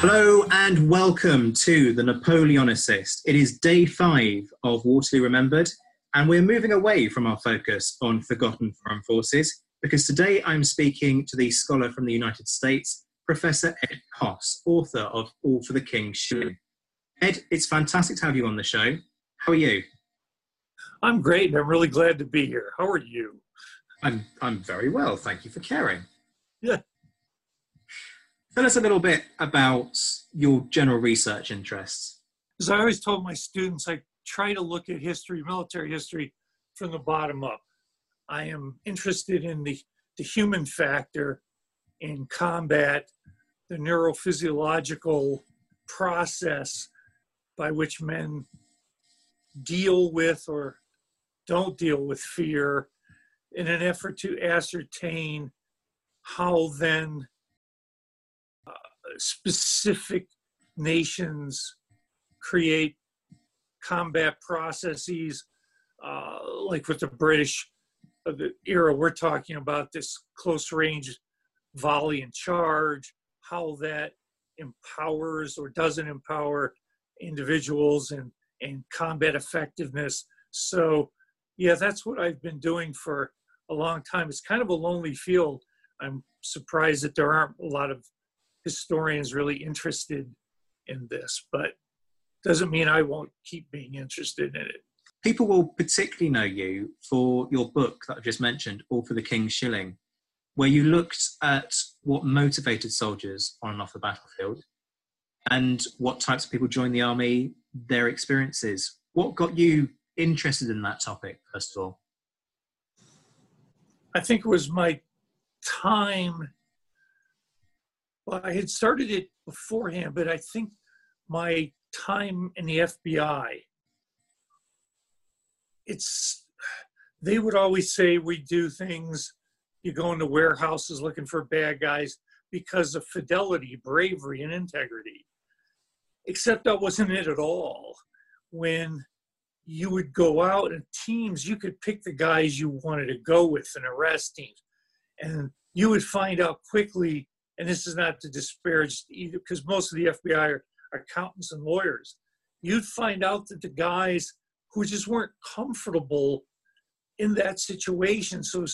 Hello and welcome to the Napoleonicist. It is day five of Waterloo Remembered, and we're moving away from our focus on forgotten foreign forces because today I'm speaking to the scholar from the United States, Professor Ed Coss, author of All for the King's Shilling. Ed, it's fantastic to have you on the show. How are you? I'm great, and I'm really glad to be here. How are you? I'm I'm very well, thank you for caring. Yeah. Tell us a little bit about your general research interests. As I always told my students, I try to look at history, military history, from the bottom up. I am interested in the, the human factor in combat, the neurophysiological process by which men deal with or don't deal with fear in an effort to ascertain how then uh, specific nations create combat processes uh, like with the british of the era we're talking about this close range volley and charge how that empowers or doesn't empower individuals and and combat effectiveness. So yeah that's what i've been doing for a long time. It's kind of a lonely field. I'm surprised that there aren't a lot of historians really interested in this but doesn't mean i won't keep being interested in it. People will particularly know you for your book that I've just mentioned, All for the King's Shilling, where you looked at what motivated soldiers on and off the battlefield and what types of people join the army, their experiences. What got you interested in that topic, first of all? I think it was my time. Well, I had started it beforehand, but I think my time in the FBI. It's they would always say we do things. You go into warehouses looking for bad guys because of fidelity, bravery, and integrity. Except that wasn't it at all. When you would go out in teams, you could pick the guys you wanted to go with in arrest teams. And you would find out quickly, and this is not to disparage either, because most of the FBI are accountants and lawyers. You'd find out that the guys who just weren't comfortable in that situation, so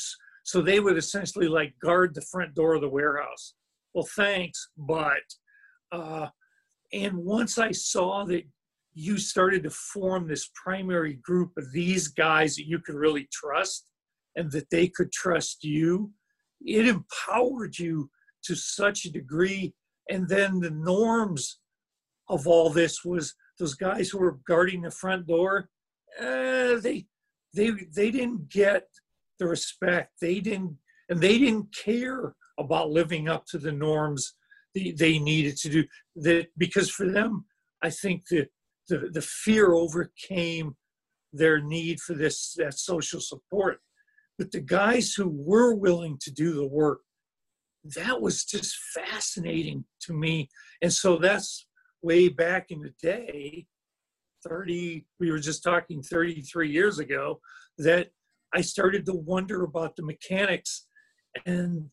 so they would essentially like guard the front door of the warehouse. Well, thanks, but uh, and once I saw that you started to form this primary group of these guys that you could really trust and that they could trust you, it empowered you to such a degree. And then the norms of all this was those guys who were guarding the front door, uh, they they they didn't get the respect. They didn't and they didn't care about living up to the norms the, they needed to do that because for them, I think that the, the fear overcame their need for this that social support. But the guys who were willing to do the work, that was just fascinating to me. And so that's way back in the day, 30, we were just talking 33 years ago, that I started to wonder about the mechanics and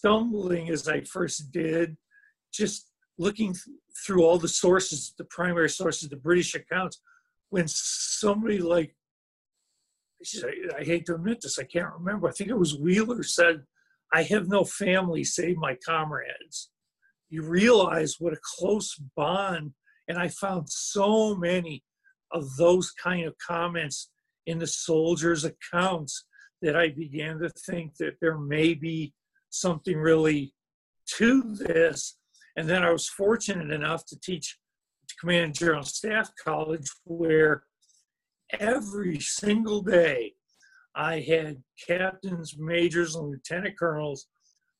stumbling as I first did, just looking th- through all the sources, the primary sources, the British accounts, when somebody like, I hate to admit this, I can't remember, I think it was Wheeler said, I have no family save my comrades. You realize what a close bond, and I found so many of those kind of comments in the soldiers' accounts that I began to think that there may be something really to this. And then I was fortunate enough to teach Command and General Staff College, where every single day I had captains, majors, and lieutenant colonels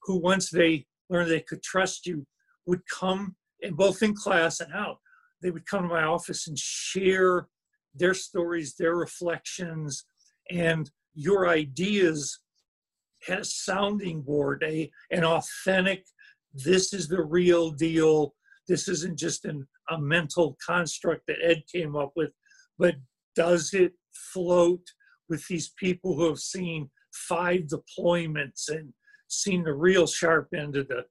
who, once they learned they could trust you, would come, and both in class and out, they would come to my office and share their stories, their reflections, and your ideas a sounding board, a an authentic. This is the real deal. This isn't just an, a mental construct that Ed came up with, but does it float with these people who have seen five deployments and seen the real sharp end of the,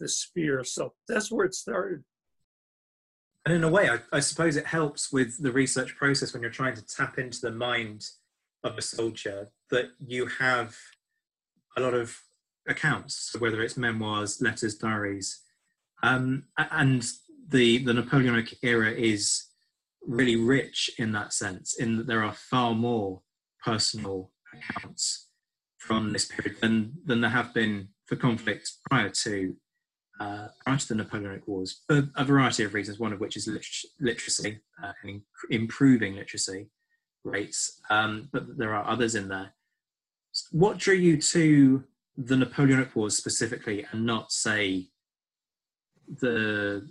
the spear? So that's where it started. And in a way, I, I suppose it helps with the research process when you're trying to tap into the mind of a soldier that you have a lot of accounts, whether it's memoirs, letters, diaries, um, and the the Napoleonic era is really rich in that sense. In that there are far more personal accounts from this period than than there have been for conflicts prior to uh, prior to the Napoleonic Wars for a variety of reasons. One of which is lit- literacy uh, and improving literacy rates, um, but there are others in there what drew you to the Napoleonic Wars specifically, and not say the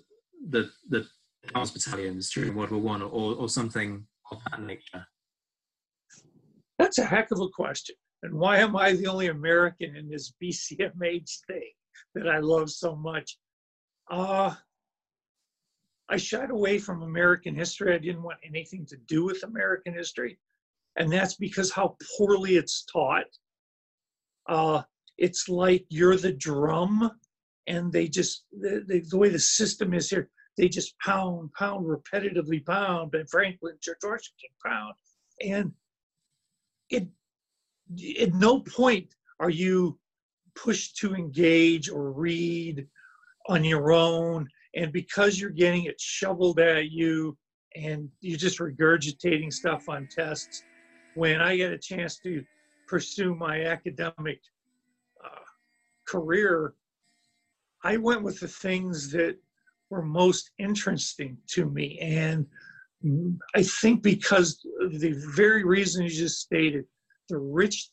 the the Pals battalions during World War One, or, or something of that nature? That's a heck of a question. And why am I the only American in this BCMH thing that I love so much? Uh, I shied away from American history. I didn't want anything to do with American history and that's because how poorly it's taught. Uh, it's like you're the drum, and they just the, the, the, way the system is here, they just pound, pound, repetitively pound, and Franklin, George Washington pound, and it at no point are you pushed to engage or read on your own, and because you're getting it shoveled at you, and you're just regurgitating stuff on tests when I get a chance to pursue my academic uh, career, I went with the things that were most interesting to me. And I think because the very reason you just stated, the rich,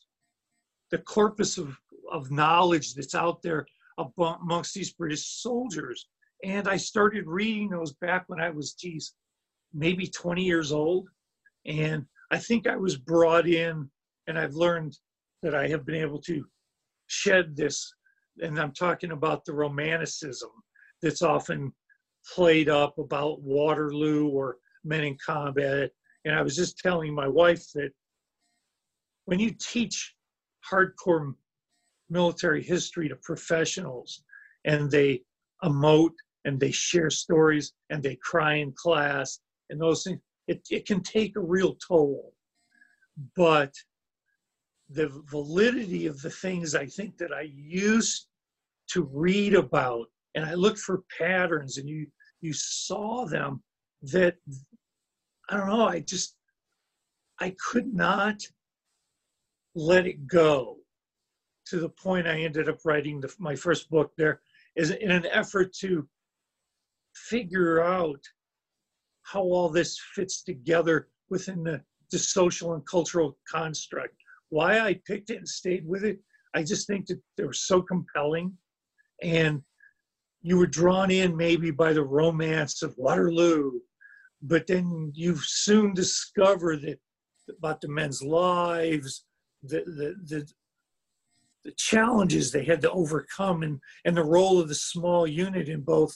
the corpus of, of knowledge that's out there amongst these British soldiers. And I started reading those back when I was, geez, maybe 20 years old. And I think I was brought in, and I've learned that I have been able to shed this, and I'm talking about the romanticism that's often played up about Waterloo or men in combat. And I was just telling my wife that when you teach hardcore military history to professionals and they emote and they share stories and they cry in class and those things, it, it can take a real toll. But the validity of the things I think that I used to read about, and I looked for patterns, and you you saw them that I don't know, I just I could not let it go to the point I ended up writing the, my first book there is in an effort to figure out how all this fits together within the, the social and cultural construct. Why I picked it and stayed with it, I just think that they were so compelling. And you were drawn in maybe by the romance of Waterloo, but then you soon discover that about the men's lives, the, the, the, the challenges they had to overcome, and, and the role of the small unit in both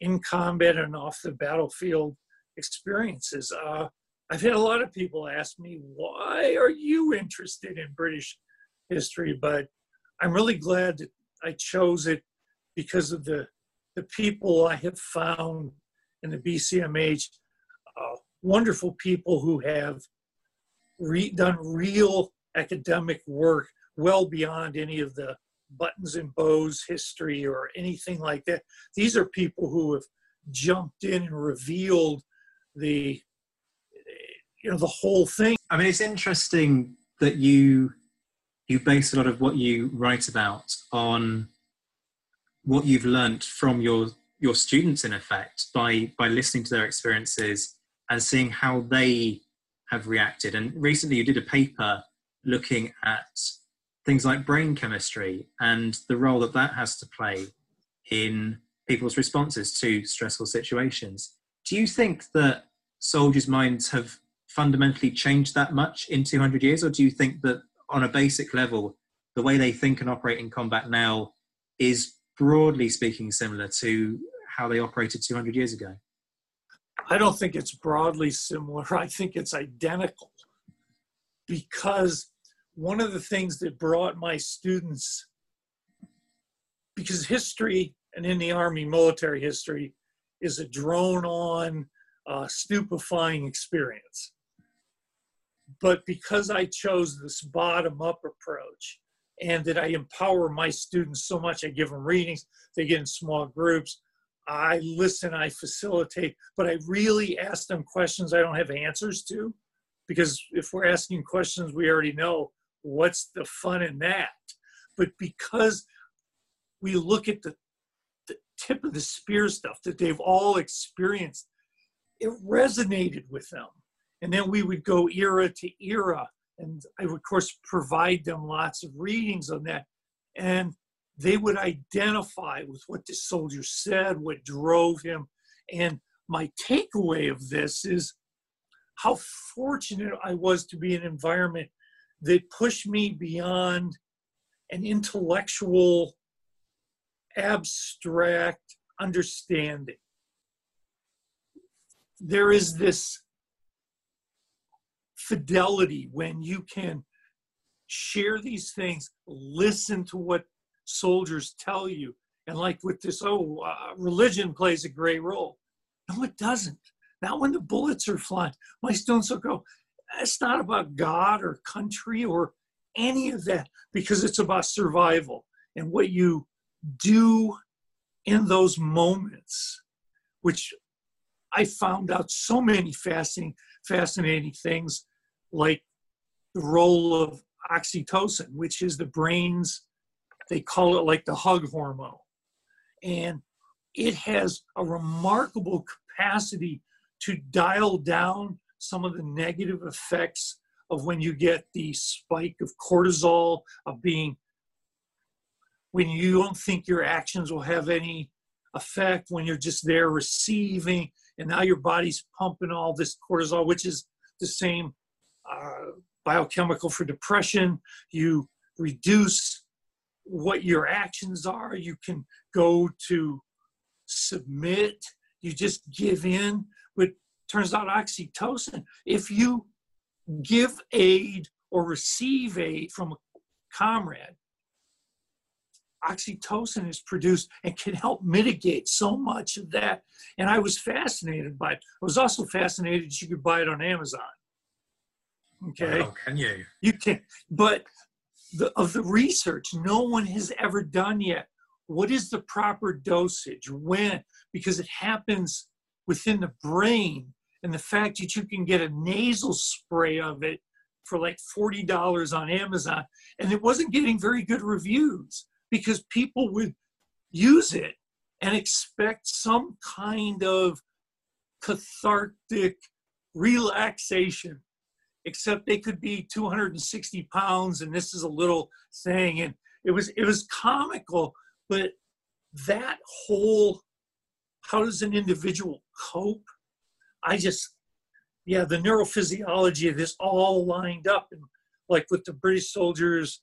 in combat and off the battlefield experiences. Uh, I've had a lot of people ask me, why are you interested in British history? But I'm really glad that I chose it because of the, the people I have found in the BCMH, uh, wonderful people who have re- done real academic work well beyond any of the buttons and bows history or anything like that. These are people who have jumped in and revealed the you know the whole thing. I mean, it's interesting that you you base a lot of what you write about on what you've learnt from your your students in effect by by listening to their experiences and seeing how they have reacted and recently you did a paper looking at things like brain chemistry and the role that that has to play in people's responses to stressful situations. Do you think that soldiers' minds have fundamentally changed that much in 200 years, or do you think that on a basic level, the way they think and operate in combat now is broadly speaking similar to how they operated 200 years ago? I don't think it's broadly similar. I think it's identical because one of the things that brought my students, because history and in the Army military history is a drone on, uh, stupefying experience. But because I chose this bottom up approach and that I empower my students so much, I give them readings, they get in small groups, I listen, I facilitate, but I really ask them questions I don't have answers to. Because if we're asking questions we already know, what's the fun in that? But because we look at the, the tip of the spear stuff that they've all experienced, it resonated with them. And then we would go era to era. And I would, of course, provide them lots of readings on that. And they would identify with what the soldier said, what drove him. And my takeaway of this is how fortunate I was to be in an environment that pushed me beyond an intellectual, abstract understanding. There is this fidelity when you can share these things, listen to what soldiers tell you. And like with this, oh, uh, religion plays a great role. No, it doesn't. Not when the bullets are flying. My students will go, it's not about God or country or any of that because it's about survival and what you do in those moments, which I found out so many fascinating, fascinating things like the role of oxytocin, which is the brain's, they call it like the hug hormone. And it has a remarkable capacity to dial down some of the negative effects of when you get the spike of cortisol, of being, when you don't think your actions will have any effect, when you're just there receiving, and now your body's pumping all this cortisol, which is the same uh, biochemical for depression. You reduce what your actions are. You can go to submit. You just give in. But turns out oxytocin, if you give aid or receive aid from a comrade, oxytocin is produced and can help mitigate so much of that. And I was fascinated by it. I was also fascinated that you could buy it on Amazon. Okay. Oh, can you? You can. But the, of the research, no one has ever done yet. What is the proper dosage? When? Because it happens within the brain and the fact that you can get a nasal spray of it for like $40 on Amazon, and it wasn't getting very good reviews because people would use it and expect some kind of cathartic relaxation, except they could be 260 pounds and this is a little thing. And it was it was comical, but that whole how does an individual cope? I just, yeah, the neurophysiology of this all lined up. And like with the British soldiers'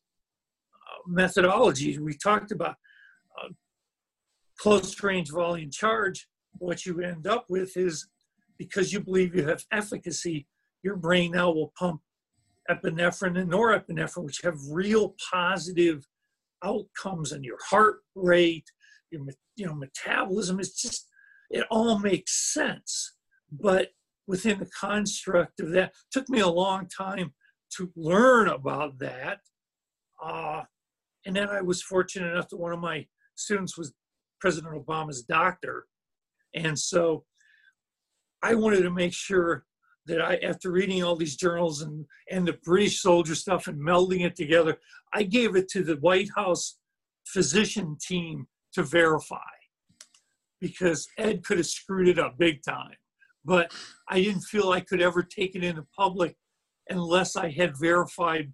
methodology, we talked about uh, close range volume charge. What you end up with is because you believe you have efficacy, your brain now will pump epinephrine and norepinephrine, which have real positive outcomes in your heart rate, your you know metabolism. It's just it all makes sense. But within the construct of that, it took me a long time to learn about that. Uh, and then I was fortunate enough that one of my students was President Obama's doctor. And so I wanted to make sure that I, after reading all these journals and, and the British soldier stuff and melding it together, I gave it to the White House physician team to verify because Ed could have screwed it up big time. But I didn't feel I could ever take it into public unless I had verified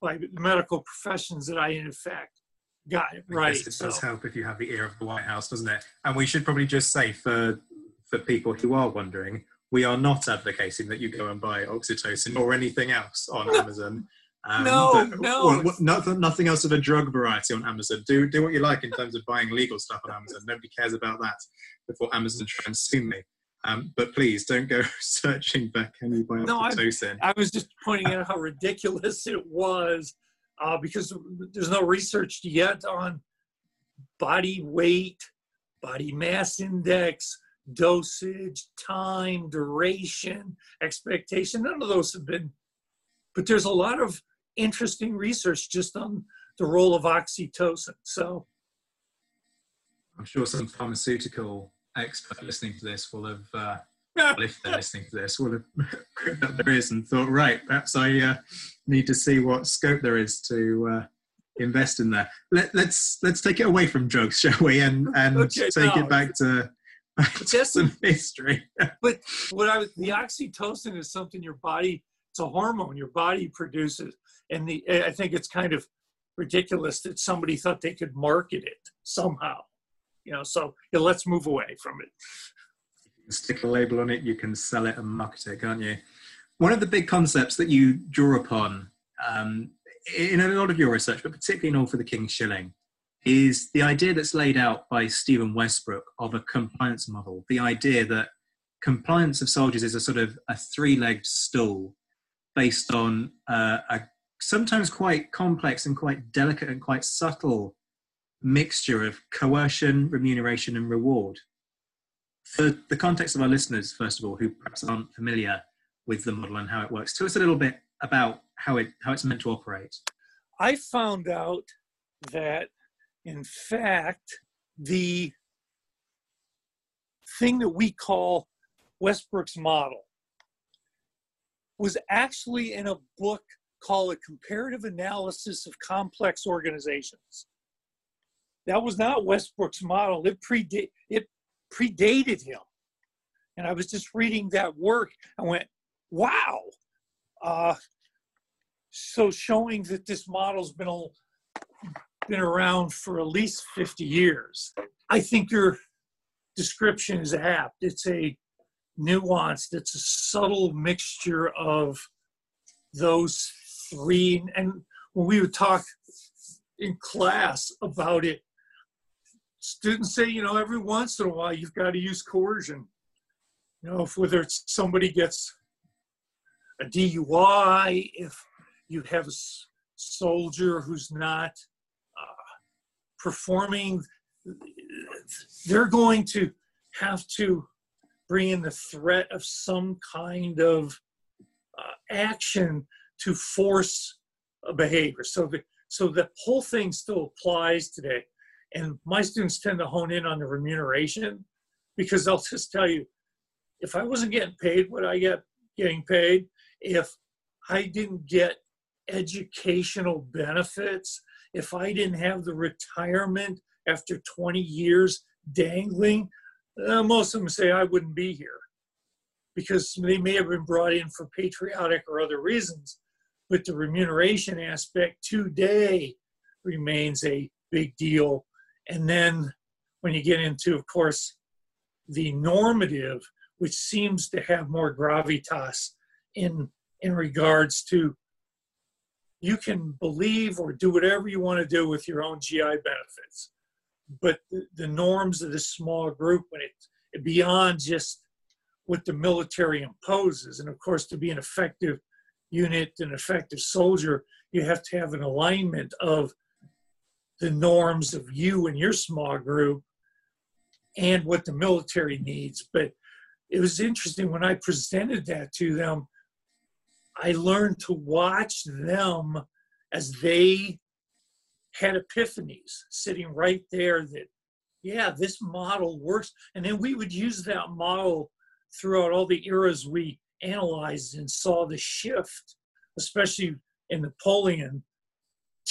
by the medical professions that I, in fact, got it right. it does help if you have the ear of the White House, doesn't it? And we should probably just say for for people who are wondering, we are not advocating that you go and buy oxytocin or anything else on Amazon. Um, no, no. Or, nothing, nothing else of a drug variety on Amazon. Do do what you like in terms of buying legal stuff on Amazon. Nobody cares about that before Amazon try and sue me. Um, but please don't go searching for buy oxytocin. No, I, I was just pointing out how ridiculous it was uh, because there's no research yet on body weight, body mass index, dosage, time, duration, expectation. None of those have been, but there's a lot of interesting research just on the role of oxytocin. So I'm sure some pharmaceutical expert listening to this will have, uh, well, if they're listening to this, will have gripped up their ears and thought, right, perhaps I uh, need to see what scope there is to uh, invest in there. Let, let's, let's take it away from drugs, shall we, and and okay, take no. it back to. Just some history. but what I was, the oxytocin is something your body it's a hormone your body produces and the i think it's kind of ridiculous that somebody thought they could market it somehow you know so yeah, let's move away from it. Stick a label on it you can sell it and market it can't you? One of the big concepts that you draw upon um, in a lot of your research but particularly in all for the king's shilling is the idea that's laid out by stephen westbrook of a compliance model. The idea that compliance of soldiers is a sort of a three-legged stool based on uh, a sometimes quite complex and quite delicate and quite subtle mixture of coercion, remuneration, and reward. For the context of our listeners, first of all, who perhaps aren't familiar with the model and how it works, tell us a little bit about how it how it's meant to operate. I found out that, in fact, the thing that we call Westbrook's model was actually in a book called A Comparative Analysis of Complex Organizations. That was not Westbrook's model. It, predate, it predated him. And I was just reading that work. I went, wow. Uh, so showing that this model's been, been around for at least 50 years. I think your description is apt. It's a nuanced. It's a subtle mixture of those three. And when we would talk in class about it, students say, you know, every once in a while you've got to use coercion. You know, if whether it's somebody gets a DUI, if you have a soldier who's not uh, performing, they're going to have to bring in the threat of some kind of uh, action to force a behavior. So the so the whole thing still applies today. And my students tend to hone in on the remuneration because they'll just tell you, if I wasn't getting paid what I get getting paid, if I didn't get educational benefits, if I didn't have the retirement after 20 years dangling, uh, most of them say I wouldn't be here because they may have been brought in for patriotic or other reasons, but the remuneration aspect today remains a big deal. And then when you get into, of course, the normative, which seems to have more gravitas in in regards to you can believe or do whatever you want to do with your own GI benefits. But the, the norms of this small group, when it beyond just what the military imposes, and of course, to be an effective unit, an effective soldier, you have to have an alignment of the norms of you and your small group and what the military needs. But it was interesting when I presented that to them, I learned to watch them as they had epiphanies sitting right there that, yeah, this model works. And then we would use that model throughout all the eras we analyzed and saw the shift, especially in Napoleon,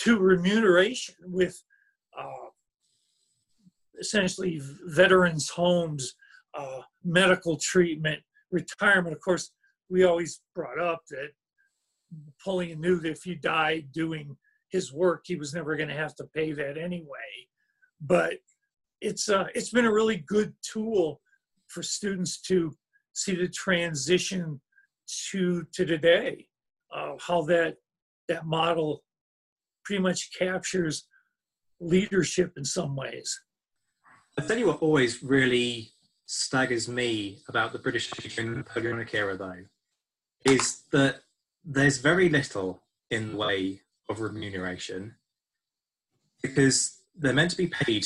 to remuneration with uh, essentially veterans' homes, uh, medical treatment, retirement. Of course, we always brought up that Napoleon knew that if he died doing his work, he was never going to have to pay that anyway. But it's uh, it's been a really good tool for students to see the transition to to today, uh, how that that model pretty much captures leadership in some ways. I tell you what always really staggers me about the British during Napoleonic era, though, is that there's very little in the way of remuneration because they're meant to be paid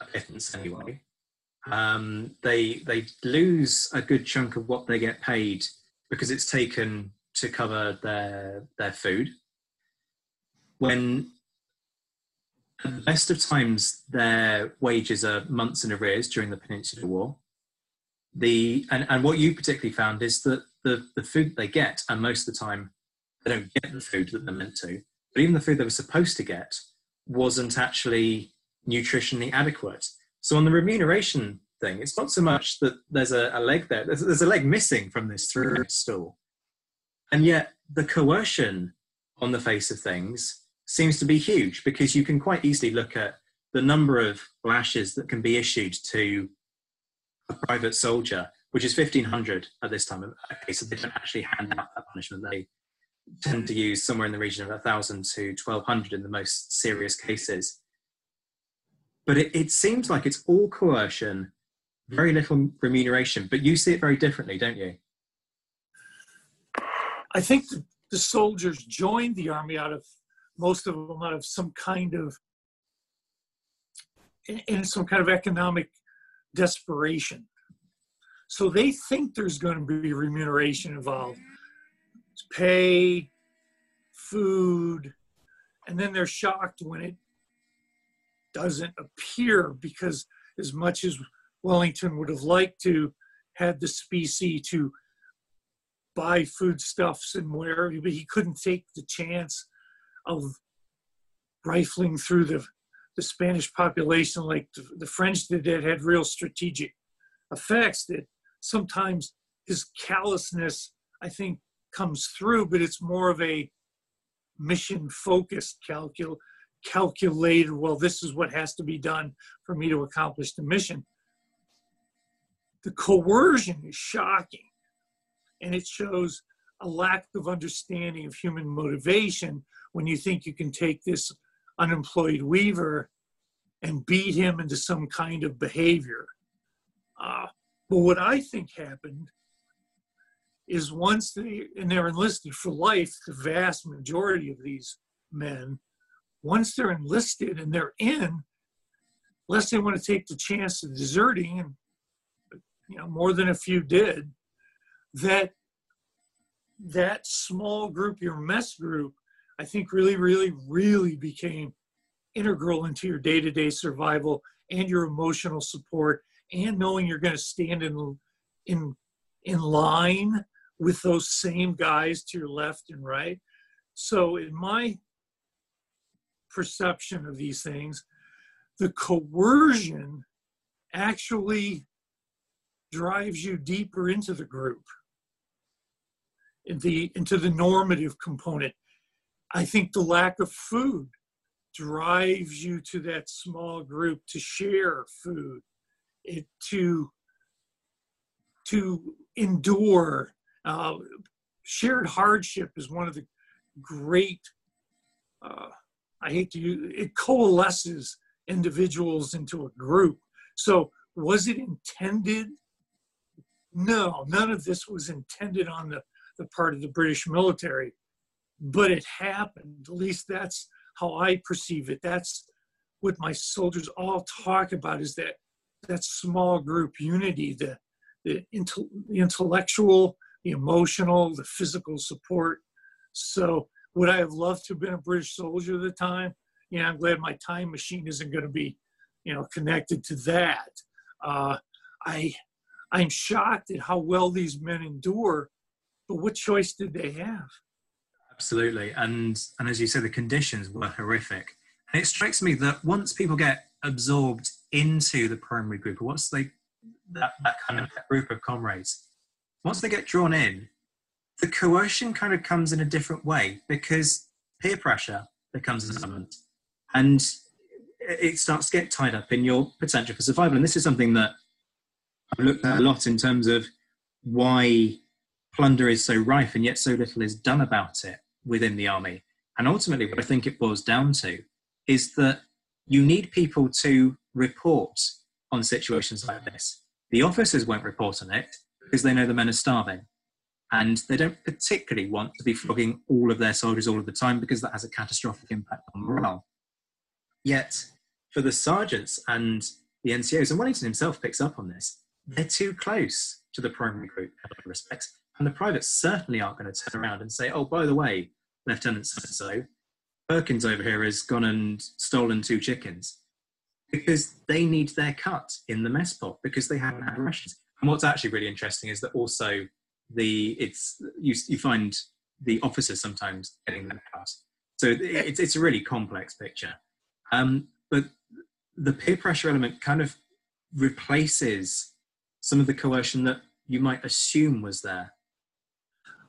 a pittance anyway. Um, they they lose a good chunk of what they get paid because it's taken to cover their their food. When at the best of times, their wages are months in arrears during the Peninsular War. The and, and what you particularly found is that the, the food they get, and most of the time they don't get the food that they're meant to, but even the food they were supposed to get wasn't actually nutritionally adequate. So on the remuneration thing, it's not so much that there's a, a leg there, there's, there's, a leg missing from this stool. And yet the coercion on the face of things seems to be huge because you can quite easily look at the number of lashes that can be issued to a private soldier, which is 1500 at this time. Okay, so they don't actually hand out that punishment. They tend to use somewhere in the region of 1000 to 1200 in the most serious cases. But it, it seems like it's all coercion, very little remuneration, but you see it very differently, don't you? I think the soldiers joined the army out of most of them out of some kind of in some kind of economic desperation. So they think there's going to be remuneration involved. It's pay, food, and then they're shocked when it doesn't appear because as much as Wellington would have liked to had the specie to buy foodstuffs and where but he couldn't take the chance of rifling through the, the Spanish population like the, the French did that had real strategic effects that sometimes his callousness, I think, comes through, but it's more of a mission focused calcul calculated, well, this is what has to be done for me to accomplish the mission. The coercion is shocking, and it shows a lack of understanding of human motivation when you think you can take this unemployed weaver and beat him into some kind of behavior. Uh, but what I think happened is once they, and they're enlisted for life, the vast majority of these men, once they're enlisted and they're in, unless they want to take the chance of deserting, and you know, more than a few did, that that small group, your mess group, I think really, really, really became integral into your day to day survival and your emotional support and knowing you're going to stand in, in, in line with those same guys to your left and right. So, in my perception of these things, the coercion actually drives you deeper into the group, in the, into the normative component. I think the lack of food drives you to that small group to share food, it to to endure. Uh, shared hardship is one of the great. Uh, I hate to use it coalesces individuals into a group. So was it intended? No, none of this was intended on the, the part of the British military, but it happened. At least that's how I perceive it. That's what my soldiers all talk about is that that small group unity, the, the, intel, the intellectual, the emotional, the physical support. So would I have loved to have been a British soldier at the time? Yeah, I'm glad my time machine isn't going to be, you know, connected to that. Uh, I, I'm shocked at how well these men endure, but what choice did they have? Absolutely, and and as you say, the conditions were horrific. And it strikes me that once people get absorbed into the primary group, once they that, that kind of group of comrades, once they get drawn in, the coercion kind of comes in a different way because peer pressure becomes an element, and it starts to get tied up in your potential for survival. And this is something that I've looked at a lot in terms of why plunder is so rife and yet so little is done about it within the army. And ultimately, what I think it boils down to is that you need people to report on situations like mm. this. The officers won't report on it because they know the men are starving. And they don't particularly want to be flogging all of their soldiers all of the time because that has a catastrophic impact on morale. Yet, for the sergeants and the NCOs, and Wellington himself picks up on this, they're too close to the primary group in a lot of respects. And the privates certainly aren't going to turn around and say, oh, by the way, Lieutenant so Perkins over here has gone and stolen two chickens because they need their cut in the mess pot because they haven't had rations. And what's actually really interesting is that also the it's you, you find the officers sometimes getting their cut. So it's, it's a really complex picture. Um, but the peer pressure element kind of replaces some of the coercion that you might assume was there.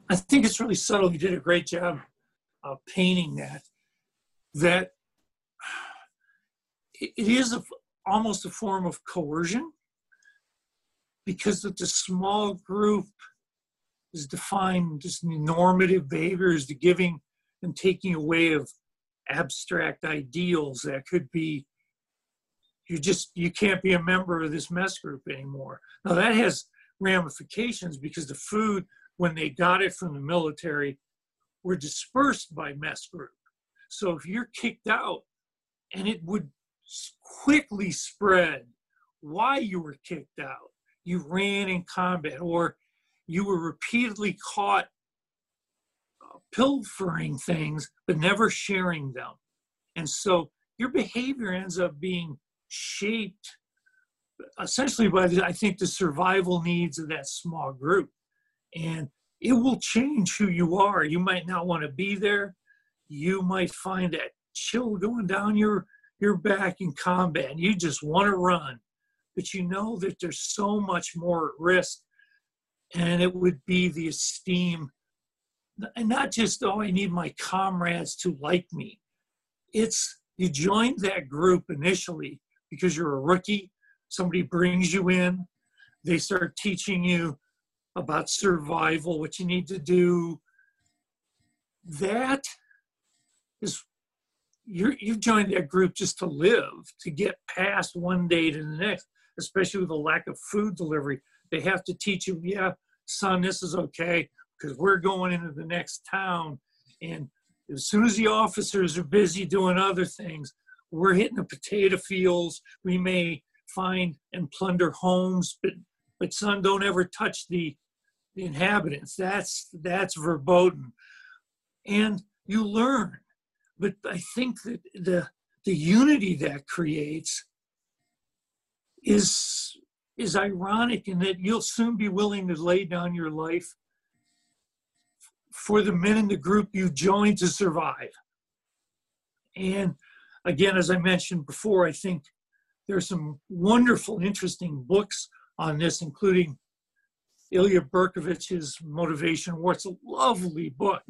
I think it's really subtle. You did a great job of painting that. That it is a, almost a form of coercion because that the small group is defined as normative behaviors, the giving and taking away of abstract ideals that could be you just you can't be a member of this mess group anymore now that has ramifications because the food when they got it from the military were dispersed by mess group so if you're kicked out and it would quickly spread why you were kicked out you ran in combat or you were repeatedly caught uh, pilfering things, but never sharing them. And so your behavior ends up being shaped essentially by, the, I think, the survival needs of that small group. And it will change who you are. You might not want to be there. You might find that chill going down your, your back in combat. You just want to run. But you know that there's so much more at risk. And it would be the esteem and not just oh i need my comrades to like me it's you joined that group initially because you're a rookie somebody brings you in they start teaching you about survival what you need to do that is you're, you've joined that group just to live to get past one day to the next especially with the lack of food delivery they have to teach you yeah son this is okay because we're going into the next town. And as soon as the officers are busy doing other things, we're hitting the potato fields. We may find and plunder homes, but but son, don't ever touch the, the inhabitants. That's that's verboten. And you learn. But I think that the the unity that creates is is ironic in that you'll soon be willing to lay down your life for the men in the group you join to survive. And again, as I mentioned before, I think there's some wonderful, interesting books on this, including Ilya Berkovich's Motivation War. It's a lovely book.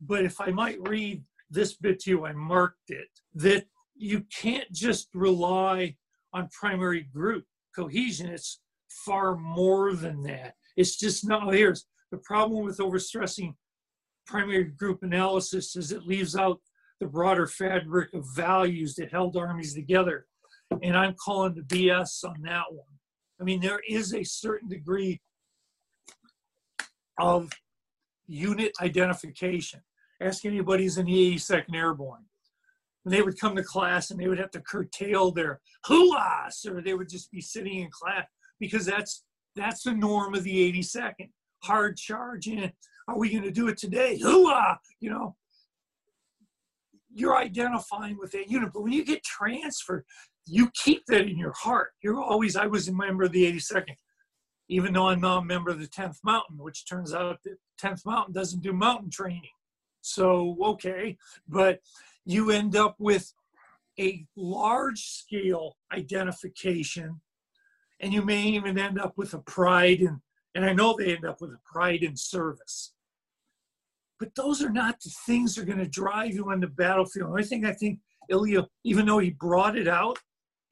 But if I might read this bit to you, I marked it, that you can't just rely on primary group cohesion. It's far more than that. It's just not, here's the problem with overstressing primary group analysis is it leaves out the broader fabric of values that held armies together. And I'm calling the BS on that one. I mean, there is a certain degree of unit identification. Ask anybody who's in the 82nd Airborne. When they would come to class and they would have to curtail their hooahs, or they would just be sitting in class because that's that's the norm of the 82nd. Hard charge in. Are we going to do it today? Hooah! You know, you're identifying with that unit. But when you get transferred, you keep that in your heart. You're always, I was a member of the 82nd, even though I'm now a member of the 10th Mountain, which turns out that 10th Mountain doesn't do mountain training. So, okay, but you end up with a large scale identification, and you may even end up with a pride, and, and I know they end up with a pride in service. But those are not the things that are going to drive you on the battlefield. I think I think Ilya, even though he brought it out,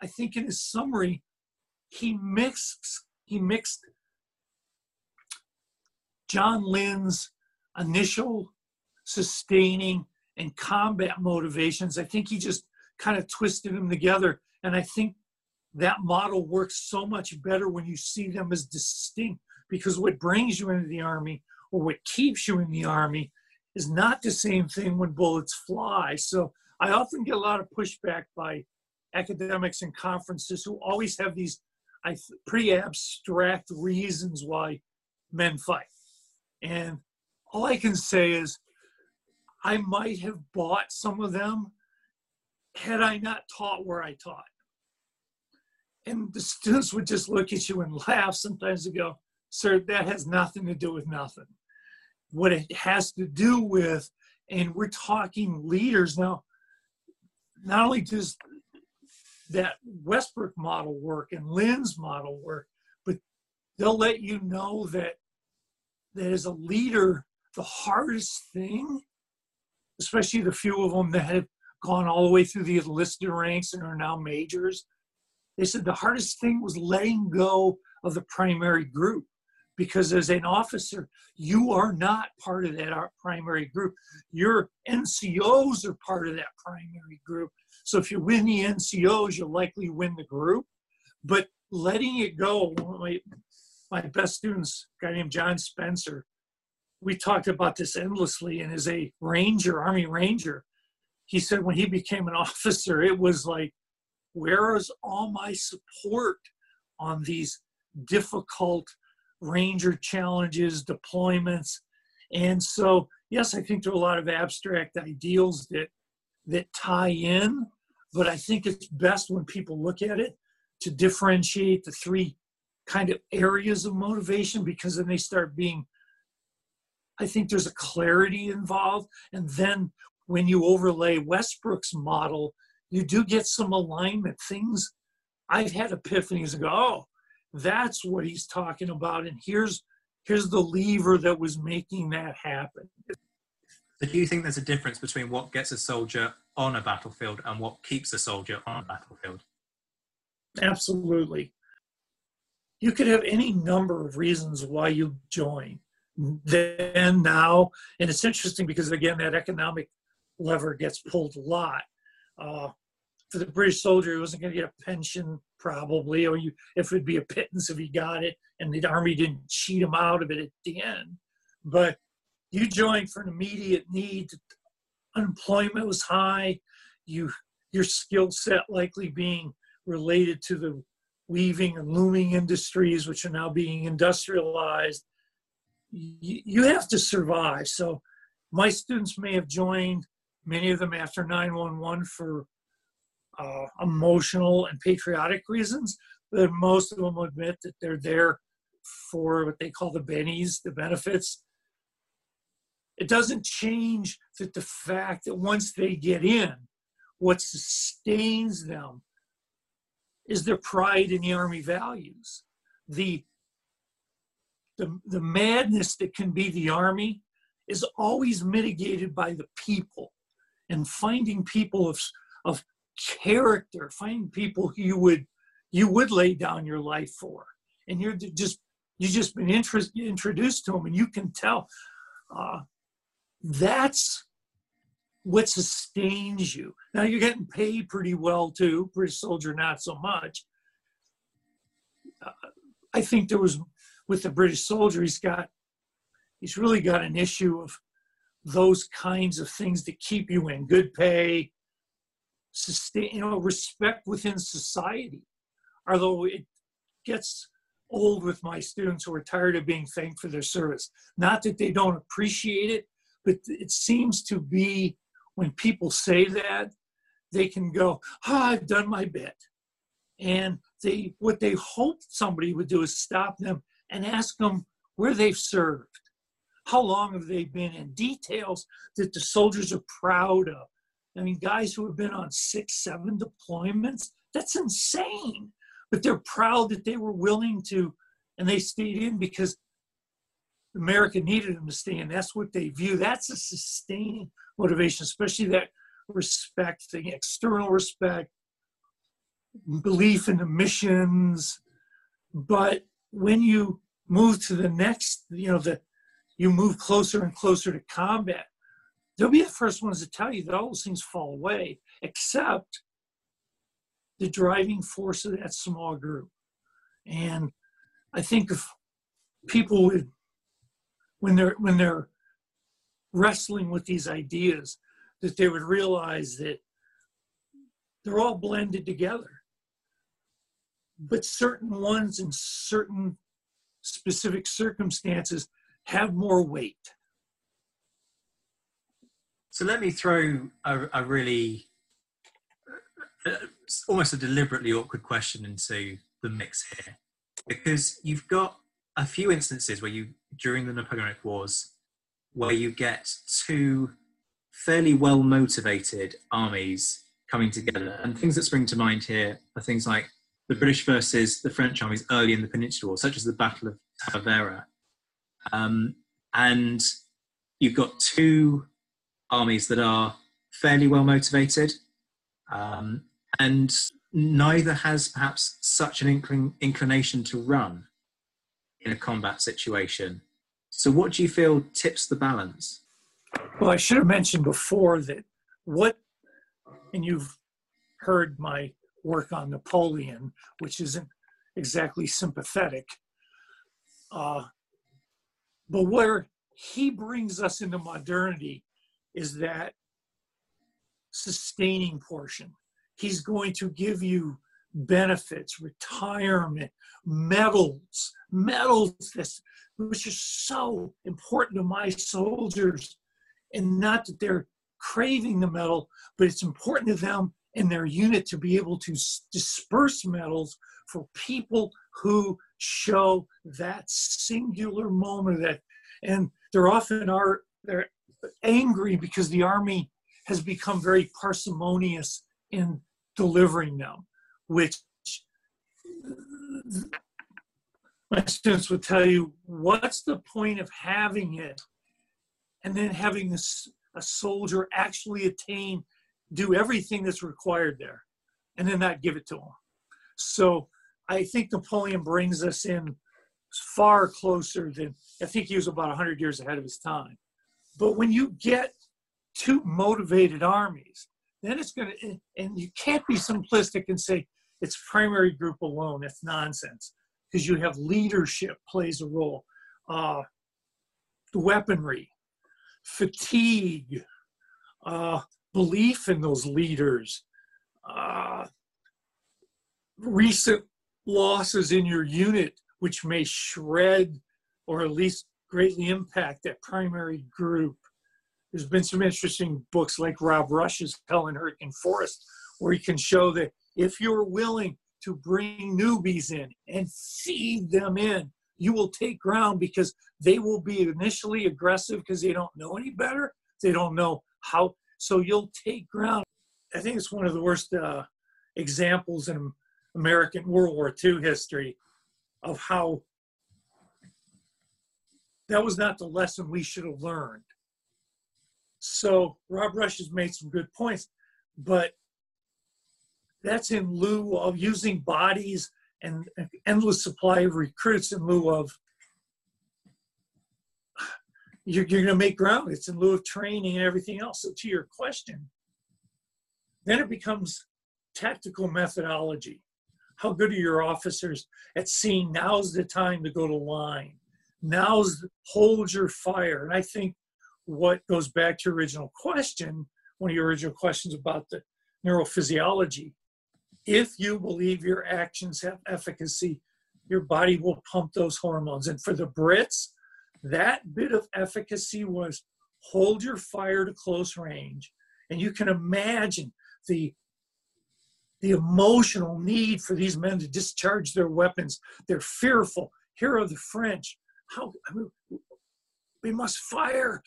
I think in his summary, he mixed he mixed John Lynn's initial sustaining and combat motivations. I think he just kind of twisted them together. And I think that model works so much better when you see them as distinct because what brings you into the army or what keeps you in the army is not the same thing when bullets fly. So I often get a lot of pushback by academics and conferences who always have these I, pretty abstract reasons why men fight. And all I can say is I might have bought some of them had I not taught where I taught. And the students would just look at you and laugh sometimes and go, Sir, that has nothing to do with nothing what it has to do with, and we're talking leaders now. Not only does that Westbrook model work and Lynn's model work, but they'll let you know that that as a leader, the hardest thing, especially the few of them that have gone all the way through the enlisted ranks and are now majors, they said the hardest thing was letting go of the primary group because as an officer, you are not part of that primary group. Your NCOs are part of that primary group. So if you win the NCOs, you'll likely win the group. But letting it go, my, my best students, guy named John Spencer, we talked about this endlessly. And as a ranger, Army Ranger, he said when he became an officer, it was like, where is all my support on these difficult ranger challenges, deployments. And so, yes, I think there are a lot of abstract ideals that that tie in, but I think it's best when people look at it to differentiate the three kind of areas of motivation because then they start being I think there's a clarity involved. And then when you overlay Westbrook's model, you do get some alignment. Things I've had epiphanies and go, oh, that's what he's talking about and here's here's the lever that was making that happen so do you think there's a difference between what gets a soldier on a battlefield and what keeps a soldier on a battlefield? Absolutely. You could have any number of reasons why you join. Then now and it's interesting because again that economic lever gets pulled a lot. Uh, for the British soldier, he wasn't going to get a pension probably, or you if it'd be a pittance if he got it, and the army didn't cheat him out of it at the end. But you joined for an immediate need. Unemployment was high. You your skill set likely being related to the weaving and looming industries, which are now being industrialized. You, you have to survive. So my students may have joined, many of them after 911 for uh, emotional and patriotic reasons, but most of them admit that they're there for what they call the bennies, the benefits. It doesn't change that the fact that once they get in, what sustains them is their pride in the Army values. The, the, the madness that can be the Army is always mitigated by the people. and finding people of, of character, finding people you would you would lay down your life for, and you're just you just been introduced to them, and you can tell uh, that's what sustains you. Now you're getting paid pretty well too, British soldier not so much. Uh, I think there was with the British soldier, he's got he's really got an issue of those kinds of things that keep you in good pay, sustain, you know, respect within society. Although it gets old with my students who are tired of being thanked for their service. Not that they don't appreciate it, but it seems to be when people say that, they can go, oh, I've done my bit. And they what they hope somebody would do is stop them and ask them where they've served. How long have they been in details that the soldiers are proud of? I mean, guys who have been on six, seven deployments, that's insane. But they're proud that they were willing to, and they stayed in because America needed them to stay in. That's what they view. That's a sustaining motivation, especially that respect thing, external respect, belief in the missions. But when you move to the next, you know, the you move closer and closer to combat, they'll be the first ones to tell you that all those things fall away, except the driving force of that small group. And I think if people would, when they're when they're wrestling with these ideas, that they would realize that they're all blended together. But certain ones in certain specific circumstances have more weight. So let me throw a, a really uh, almost a deliberately awkward question into the mix here, because you've got a few instances where you, during the Napoleonic Wars, where you get two fairly well motivated armies coming together. And things that spring to mind here are things like the British versus the French armies early in the Peninsular War, such as the Battle of Talavera. Um, and you've got two armies that are fairly well motivated, um, and neither has perhaps such an inclin- inclination to run in a combat situation. So, what do you feel tips the balance? Well, I should have mentioned before that what, and you've heard my work on Napoleon, which isn't exactly sympathetic. Uh, but where he brings us into modernity is that sustaining portion. He's going to give you benefits, retirement, medals, medals, this, which is so important to my soldiers. And not that they're craving the medal, but it's important to them and their unit to be able to disperse medals for people who show that singular moment that and they're often are they're angry because the army has become very parsimonious in delivering them which my students would tell you what's the point of having it and then having a soldier actually attain do everything that's required there and then not give it to them. So I think Napoleon brings us in far closer than I think he was about 100 years ahead of his time. But when you get two motivated armies, then it's going to, and you can't be simplistic and say it's primary group alone. It's nonsense because you have leadership plays a role, uh, weaponry, fatigue, uh, belief in those leaders, uh, recent losses in your unit, which may shred or at least greatly impact that primary group. There's been some interesting books like Rob Rush's Hell in Hürtgen Forest, where he can show that if you're willing to bring newbies in and feed them in, you will take ground because they will be initially aggressive because they don't know any better. They don't know how so you'll take ground. I think it's one of the worst uh, examples in American World War II history of how that was not the lesson we should have learned. So Rob Rush has made some good points, but that's in lieu of using bodies and endless supply of recruits in lieu of you're, you're going to make ground. It's in lieu of training and everything else. So to your question, then it becomes tactical methodology. How good are your officers at seeing now's the time to go to line? Now's hold your fire. And I think what goes back to your original question, one of your original questions about the neurophysiology, if you believe your actions have efficacy, your body will pump those hormones. And for the Brits, that bit of efficacy was hold your fire to close range. And you can imagine the the emotional need for these men to discharge their weapons. They're fearful. Here are the French. How I mean, we must fire.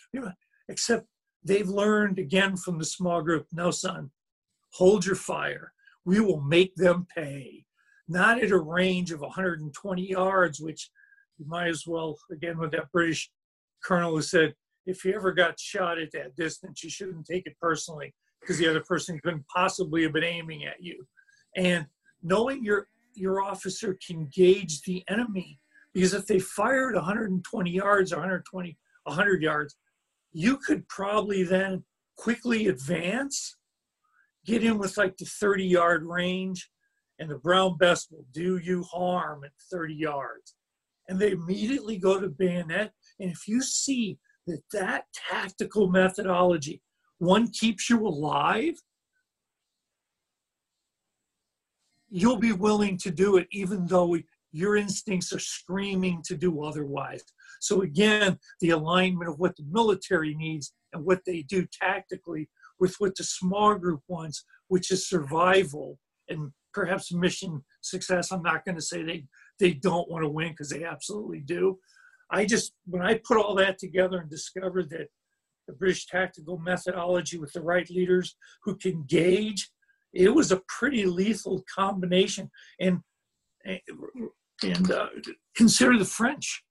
Except they've learned again from the small group. No, son, hold your fire we will make them pay. Not at a range of 120 yards, which you might as well, again, with that British colonel who said, if you ever got shot at that distance, you shouldn't take it personally because the other person couldn't possibly have been aiming at you. And knowing your your officer can gauge the enemy because if they fired 120 yards or 120 100 yards you could probably then quickly advance get in with like the 30 yard range, and the Brown Bess will do you harm at 30 yards. And they immediately go to bayonet. And if you see that that tactical methodology, one keeps you alive, you'll be willing to do it even though your instincts are screaming to do otherwise. So again, the alignment of what the military needs and what they do tactically with what the small group wants, which is survival and perhaps mission success. I'm not going to say they, they don't want to win because they absolutely do. I just, when I put all that together and discovered that the British tactical methodology with the right leaders who can gauge, it was a pretty lethal combination. And, and uh, consider the French.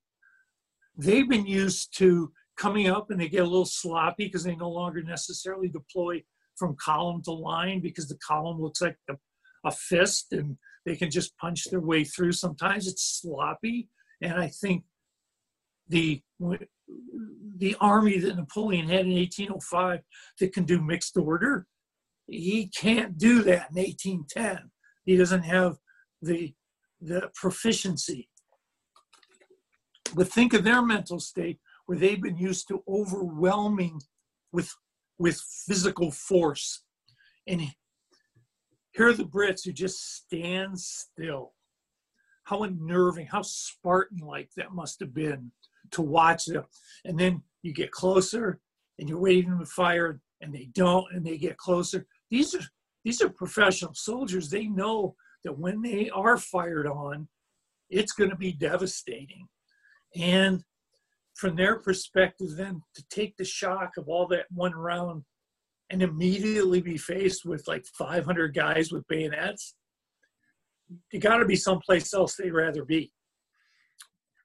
They've been used to coming up and they get a little sloppy because they no longer necessarily deploy from column to line because the column looks like a, a fist and they can just punch their way through. Sometimes it's sloppy, and I think the the army that Napoleon had in 1805 that can do mixed order, he can't do that in 1810. He doesn't have the the proficiency. But think of their mental state where they've been used to overwhelming with with physical force. And here are the Brits who just stand still. How unnerving, how Spartan like that must have been to watch them. And then you get closer and you're waiting to fire and they don't and they get closer. These are these are professional soldiers. They know that when they are fired on, it's going to be devastating. And from their perspective, then to take the shock of all that one round and immediately be faced with like 500 guys with bayonets, you got to be someplace else they'd rather be.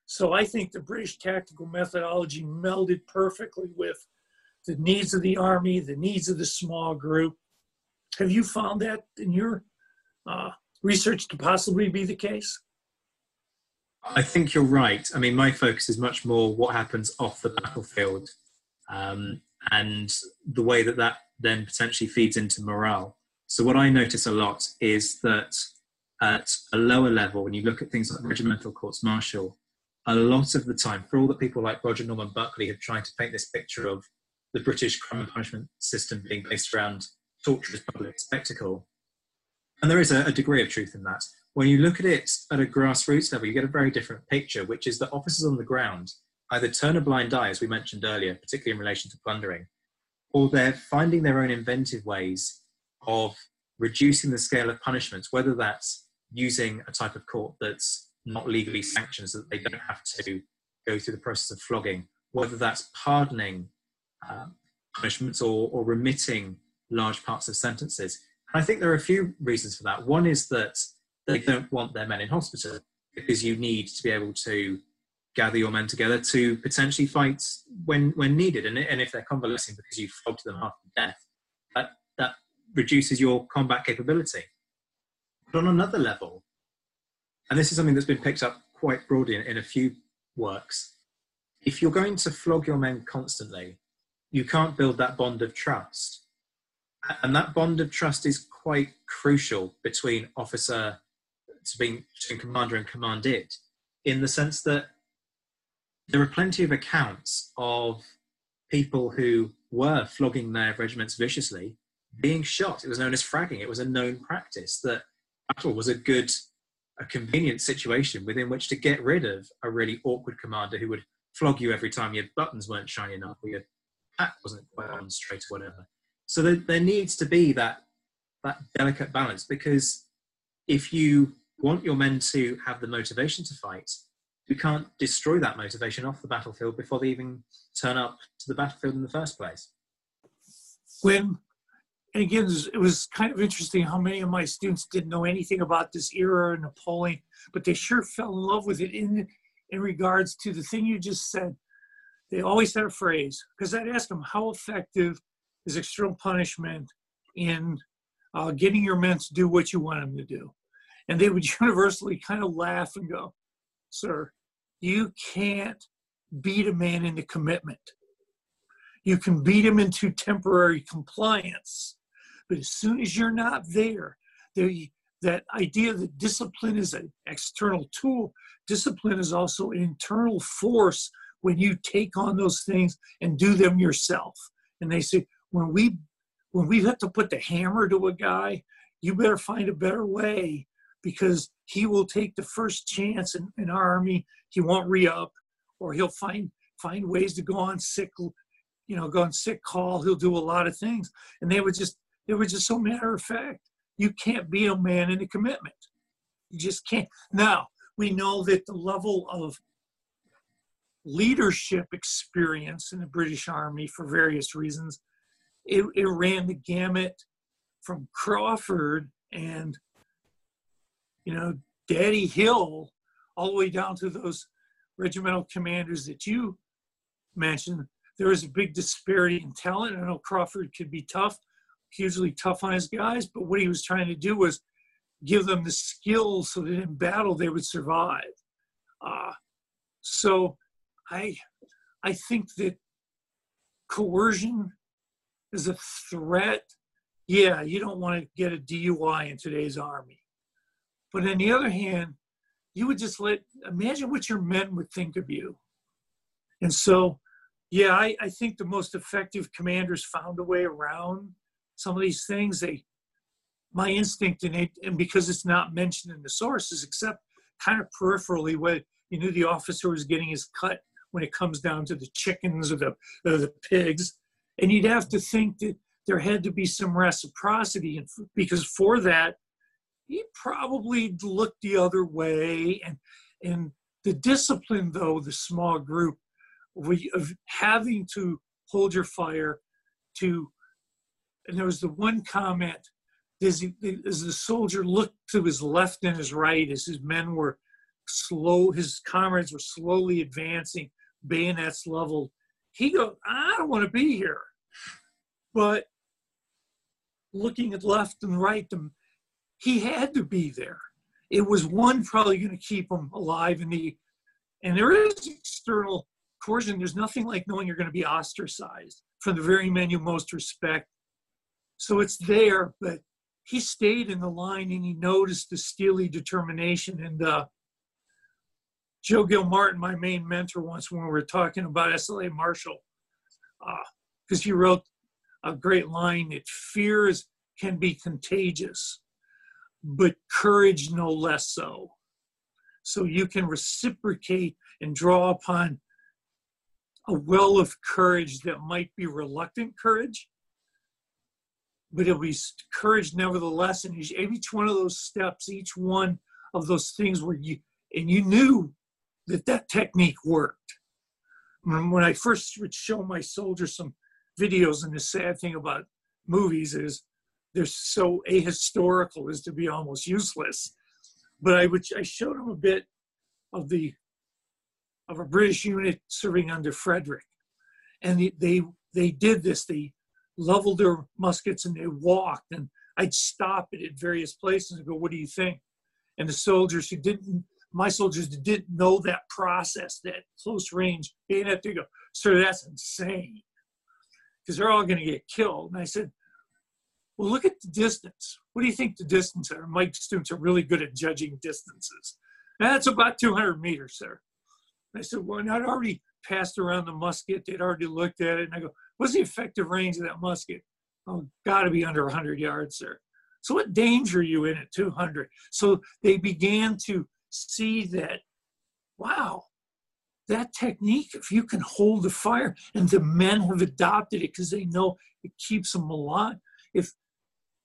So I think the British tactical methodology melded perfectly with the needs of the army, the needs of the small group. Have you found that in your uh, research to possibly be the case? I think you're right. I mean, my focus is much more what happens off the battlefield um, and the way that that then potentially feeds into morale. So, what I notice a lot is that at a lower level, when you look at things like regimental courts martial, a lot of the time, for all that people like Roger Norman Buckley have tried to paint this picture of the British crime and punishment system being based around torture as public spectacle, and there is a, a degree of truth in that. When you look at it at a grassroots level, you get a very different picture, which is that officers on the ground either turn a blind eye, as we mentioned earlier, particularly in relation to plundering, or they're finding their own inventive ways of reducing the scale of punishments, whether that's using a type of court that's not legally sanctioned so that they don't have to go through the process of flogging, whether that's pardoning um, punishments or, or remitting large parts of sentences. And I think there are a few reasons for that. One is that they don't want their men in hospital because you need to be able to gather your men together to potentially fight when when needed. And, and if they're convalescing because you flogged them half to death, that that reduces your combat capability. But on another level, and this is something that's been picked up quite broadly in, in a few works, if you're going to flog your men constantly, you can't build that bond of trust. And that bond of trust is quite crucial between officer to being between commander and commanded, in the sense that there are plenty of accounts of people who were flogging their regiments viciously being shot. It was known as fragging. It was a known practice that battle was a good, a convenient situation within which to get rid of a really awkward commander who would flog you every time your buttons weren't shiny enough or your hat wasn't quite on straight or whatever. So there, there needs to be that that delicate balance because if you want your men to have the motivation to fight, you can't destroy that motivation off the battlefield before they even turn up to the battlefield in the first place. When, and again, it was kind of interesting how many of my students didn't know anything about this era of Napoleon, but they sure fell in love with it in, in regards to the thing you just said. They always had a phrase, because I'd ask them, how effective is external punishment in uh, getting your men to do what you want them to do? And they would universally kind of laugh and go, Sir, you can't beat a man into commitment. You can beat him into temporary compliance. But as soon as you're not there, the, that idea that discipline is an external tool, discipline is also an internal force when you take on those things and do them yourself. And they say, when we when we have to put the hammer to a guy, you better find a better way because he will take the first chance in, in our army. He won't re-up, or he'll find find ways to go on sick, you know, go on sick call. He'll do a lot of things, and they would just they were just so matter of fact. You can't be a man in a commitment. You just can't. Now we know that the level of leadership experience in the British Army, for various reasons, it, it ran the gamut from Craufurd and you know, Daddy Hill, all the way down to those regimental commanders that you mentioned, there was a big disparity in talent. I know Craufurd could be tough, hugely tough on his guys, but what he was trying to do was give them the skills so that in battle they would survive. Uh, so I, I think that coercion is a threat. Yeah, you don't want to get a DUI in today's army. But on the other hand, you would just let, imagine what your men would think of you. And so, yeah, I, I think the most effective commanders found a way around some of these things. They, my instinct in it, and because it's not mentioned in the sources, except kind of peripherally, where you knew the officer was getting his cut when it comes down to the chickens or the, or the pigs. And you'd have to think that there had to be some reciprocity, and because for that, he probably looked the other way. And, and the discipline, though, the small group we, of having to hold your fire to, and there was the one comment as, he, as the soldier looked to his left and his right as his men were slow, his comrades were slowly advancing, bayonets leveled. He goes, I don't want to be here. But looking at left and right, the he had to be there. It was one probably going to keep him alive And the, and there is external coercion. There's nothing like knowing you're going to be ostracized from the very men you most respect. So it's there, but he stayed in the line and he noticed the steely determination. And uh, Joe Guilmartin, my main mentor, once when we were talking about SLA Marshall, because uh, he wrote a great line that fears can be contagious but courage no less so. So you can reciprocate and draw upon a well of courage that might be reluctant courage, but it'll be courage nevertheless. And each one of those steps, each one of those things where you, and you knew that that technique worked. When I first would show my soldiers some videos, and the sad thing about movies is they're so ahistorical as to be almost useless. But I I showed them a bit of the of a British unit serving under Frederick. And they, they, they did this. They leveled their muskets and they walked. And I'd stop it at various places and go, What do you think? And the soldiers who didn't, my soldiers didn't know that process, that close range bayonet, they go, Sir, that's insane. Because they're all going to get killed. And I said, Well, look at the distance. What do you think the distance are? My students are really good at judging distances. Eh, That's about 200 meters, sir. I said, Well, I'd already passed around the musket. They'd already looked at it. And I go, What's the effective range of that musket? Oh, got to be under 100 yards, sir. So what danger are you in at 200? So they began to see that, wow, that technique, if you can hold the fire, and the men have adopted it because they know it keeps them alive. If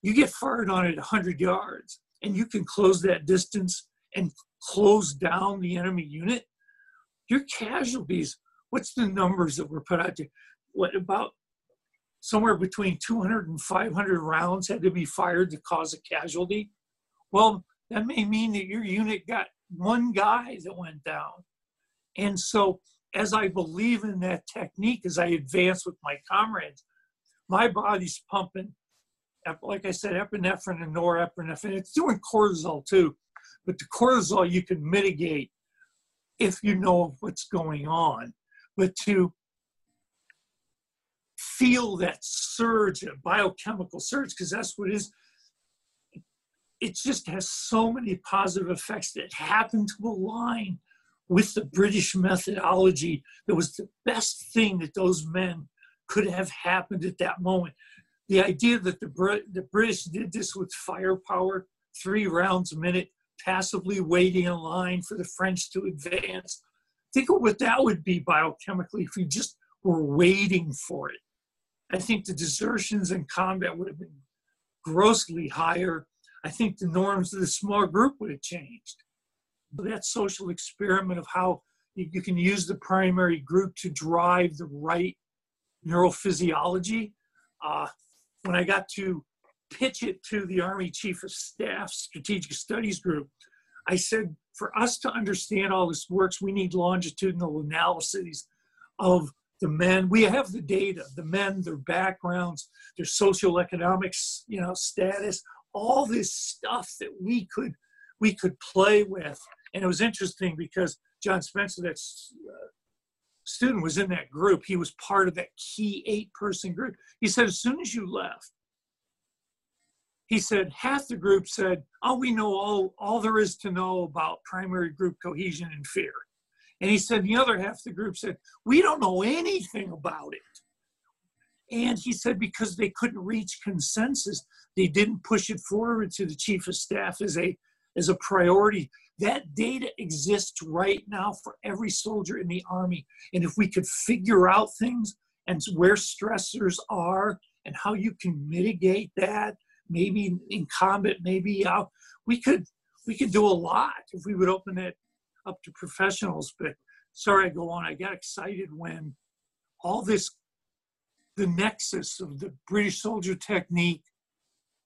you get fired on at 100 yards and you can close that distance and close down the enemy unit, your casualties, what's the numbers that were put out there? What about somewhere between 200 and 500 rounds had to be fired to cause a casualty. Well, that may mean that your unit got one guy that went down. And so, as I believe in that technique, as I advance with my comrades, my body's pumping, like I said, epinephrine and norepinephrine. It's doing cortisol too, but the cortisol you can mitigate if you know what's going on. But to feel that surge, a biochemical surge, because that's what it is. It just has so many positive effects that happen to align with the British methodology that was the best thing that those men could have happened at that moment. The idea that the, the British did this with firepower, three rounds a minute, passively waiting in line for the French to advance. Think of what that would be biochemically if we just were waiting for it. I think the desertions in combat would have been grossly higher. I think the norms of the small group would have changed. But that social experiment of how you, you can use the primary group to drive the right neurophysiology. Uh, when I got to pitch it to the Army Chief of Staff Strategic Studies Group, I said, for us to understand all this works, we need longitudinal analyses of the men. We have the data the men their backgrounds their social economics you know status all this stuff that we could we could play with. And it was interesting because john spencer that's uh, student was in that group he was part of that key eight person group he said as soon as you left he said half the group said oh we know all all there is to know about primary group cohesion and fear and he said the other half of the group said, We don't know anything about it. And he said because they couldn't reach consensus, they didn't push it forward to the chief of staff as a as a priority. That data exists right now for every soldier in the army. And if we could figure out things and where stressors are and how you can mitigate that, maybe in combat, maybe out, we could we could do a lot if we would open it up to professionals. But sorry, I go on. I got excited when all this, the nexus of the British soldier technique,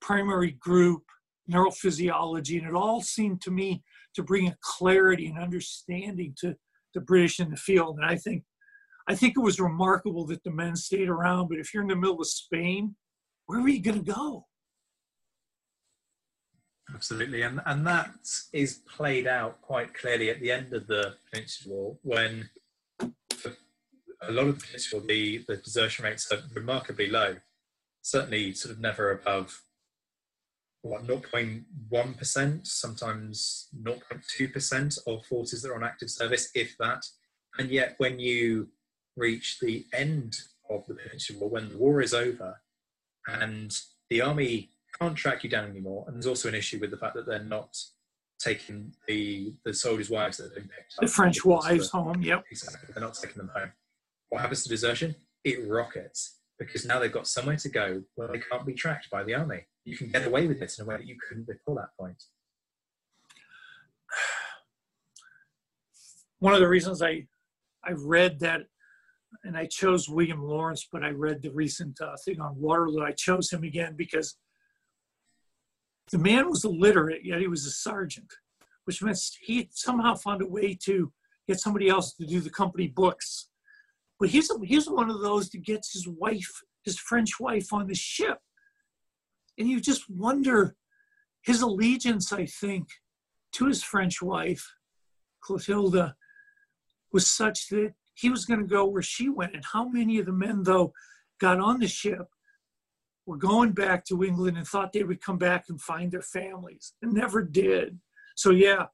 primary group, neurophysiology, and it all seemed to me to bring a clarity and understanding to the British in the field. And I think, I think it was remarkable that the men stayed around. But if you're in the middle of Spain, where are you going to go? Absolutely, and and that is played out quite clearly at the end of the Peninsula War when a lot of the the the desertion rates are remarkably low. Certainly, sort of never above what 0.1 percent, sometimes 0.2 percent of forces that are on active service, if that. And yet, when you reach the end of the Peninsula when the war is over, and the army can't track you down anymore. And there's also an issue with the fact that they're not taking the the soldiers' wives that have been picked up. The French wives home, yep. Exactly. They're not taking them home. What happens to desertion? It rockets because now they've got somewhere to go where they can't be tracked by the army. You can get away with it in a way that you couldn't before that point. One of the reasons I I read that and I chose William Lawrence, but I read the recent uh, thing on Waterloo. I chose him again because the man was illiterate, yet he was a sergeant, which meant he somehow found a way to get somebody else to do the company books. But he's he's one of those that gets his wife, his French wife, on the ship, and you just wonder his allegiance. I think to his French wife, Clotilda, was such that he was going to go where she went. And how many of the men, though, got on the ship, were going back to England and thought they would come back and find their families and never did. So, yeah,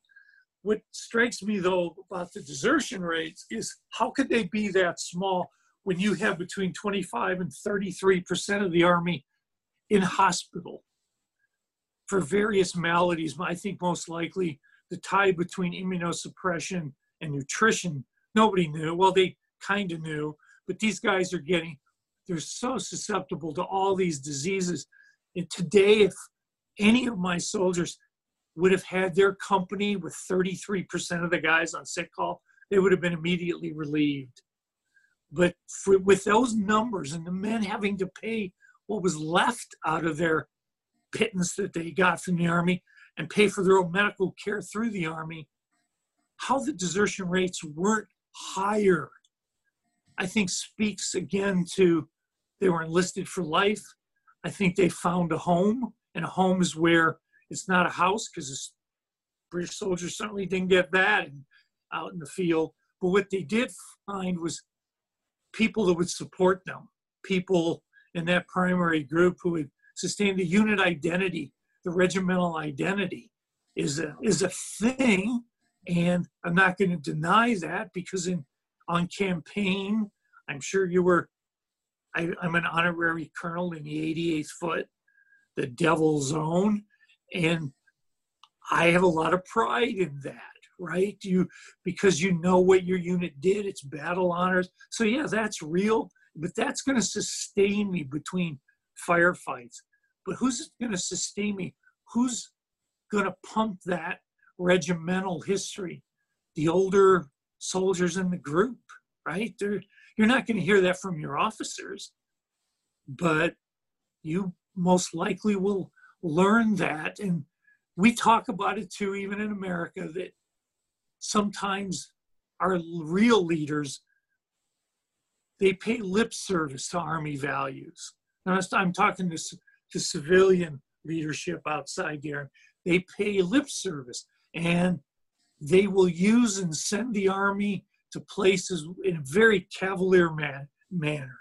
what strikes me though about the desertion rates is how could they be that small when you have between 25 and 33 percent of the army in hospital for various maladies. I think most likely the tie between immunosuppression and nutrition, nobody knew. Well, they kind of knew, but these guys are getting, they're so susceptible to all these diseases. And today, if any of my soldiers would have had their company with 33% of the guys on sick call, they would have been immediately relieved. But for, with those numbers and the men having to pay what was left out of their pittance that they got from the Army and pay for their own medical care through the Army, how the desertion rates weren't higher, I think speaks again to they were enlisted for life. I think they found a home, and a home is where it's not a house because British soldiers certainly didn't get that out in the field. But what they did find was people that would support them, people in that primary group who would sustain the unit identity, the regimental identity is a is a thing, and I'm not going to deny that because in on campaign, I'm sure you were. I, I'm an honorary colonel in the 88th Foot, the Devil's Own, and I have a lot of pride in that, right? You because you know what your unit did, it's battle honors. So yeah, that's real, but that's going to sustain me between firefights. But who's going to sustain me? Who's going to pump that regimental history? The older soldiers in the group, right? They're, you're not going to hear that from your officers, but you most likely will learn that. And we talk about it too, even in America, that sometimes our real leaders they pay lip service to army values. Now, I'm talking to, to civilian leadership outside there. They pay lip service and they will use and send the army to places in a very cavalier man, manner.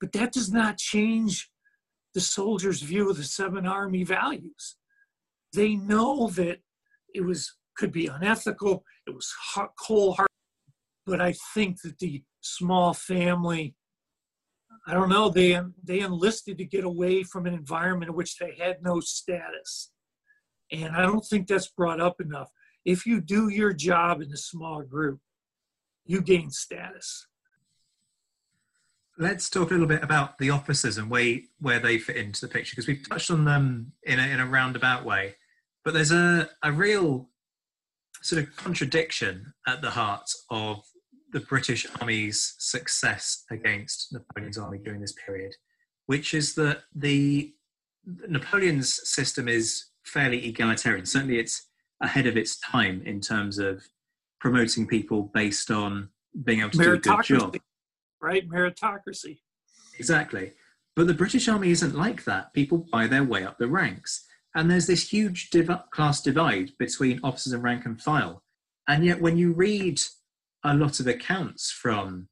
But that does not change the soldiers' view of the Seven Army values. They know that it was could be unethical, it was hot, cold hearted, but I think that the small family, I don't know, they they enlisted to get away from an environment in which they had no status, and I don't think that's brought up enough. If you do your job in a small group, you gain status let's talk a little bit about the officers and way where they fit into the picture because we've touched on them in a, in a roundabout way. But there's a, a real sort of contradiction at the heart of the british army's success against napoleon's army during this period which is that the napoleon's system is fairly egalitarian. Certainly it's ahead of its time in terms of promoting people based on being able to do a good job right? Meritocracy. Exactly. But the British Army isn't like that. People buy their way up the ranks. And there's this huge div- class divide between officers and rank and file. And yet, when you read a lot of accounts from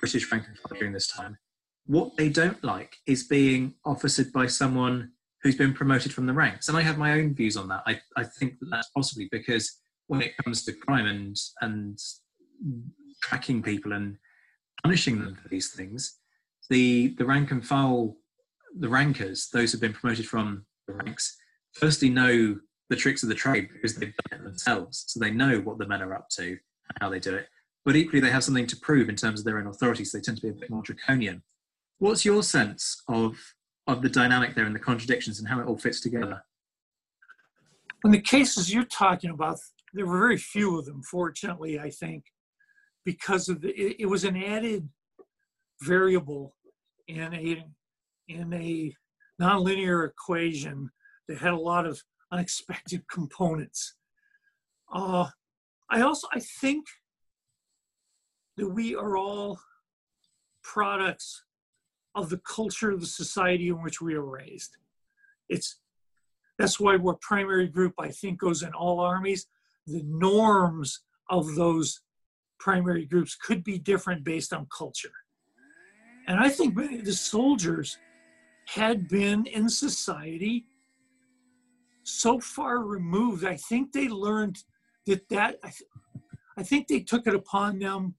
British rank and file during this time, what they don't like is being officered by someone who's been promoted from the ranks. And I have my own views on that. I, I think that that's possibly because when it comes to crime and, and tracking people and punishing them for these things. The the rank and file, the rankers, those who've been promoted from the ranks, firstly know the tricks of the trade because they've done it themselves. So they know what the men are up to and how they do it. But equally, they have something to prove in terms of their own authority, so they tend to be a bit more draconian. What's your sense of of the dynamic there and the contradictions and how it all fits together? In the cases you're talking about, there were very few of them, fortunately, I think because of the, it, it was an added variable in a in a nonlinear equation that had a lot of unexpected components. Uh, I also I think that we are all products of the culture of the society in which we are raised. It's that's why what primary group I think goes in all armies. The norms of those primary groups could be different based on culture. And I think the soldiers had been in society so far removed. I think they learned that that I, th- I think they took it upon them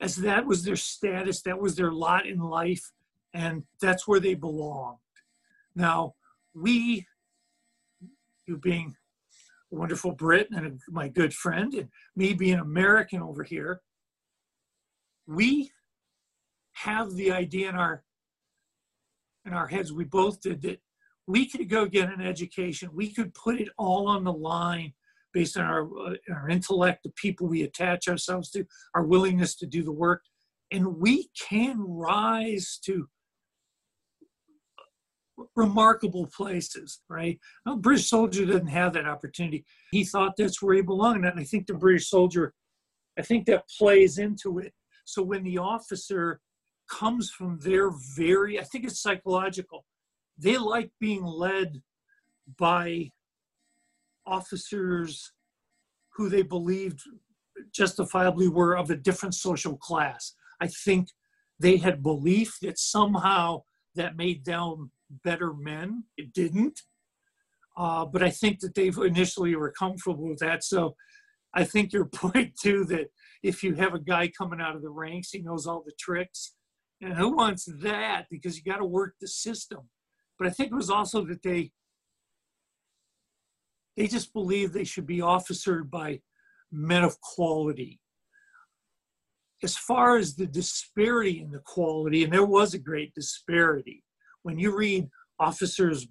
as that was their status, that was their lot in life, and that's where they belonged. Now, we, you being wonderful Brit and my good friend, and me being American over here, we have the idea in our in our heads. We both did that. We could go get an education. We could put it all on the line based on our uh, our intellect, the people we attach ourselves to, our willingness to do the work, and we can rise to remarkable places, right? A British soldier didn't have that opportunity. He thought that's where he belonged. And I think the British soldier, I think that plays into it. So when the officer comes from their very, I think it's psychological, they like being led by officers who they believed justifiably were of a different social class. I think they had belief that somehow that made them better men. It didn't. Uh, but I think that they've initially were comfortable with that. So I think your point too that if you have a guy coming out of the ranks, he knows all the tricks. And who wants that? Because you got to work the system. But I think it was also that they they just believe they should be officered by men of quality. As far as the disparity in the quality, and there was a great disparity, when you read officers,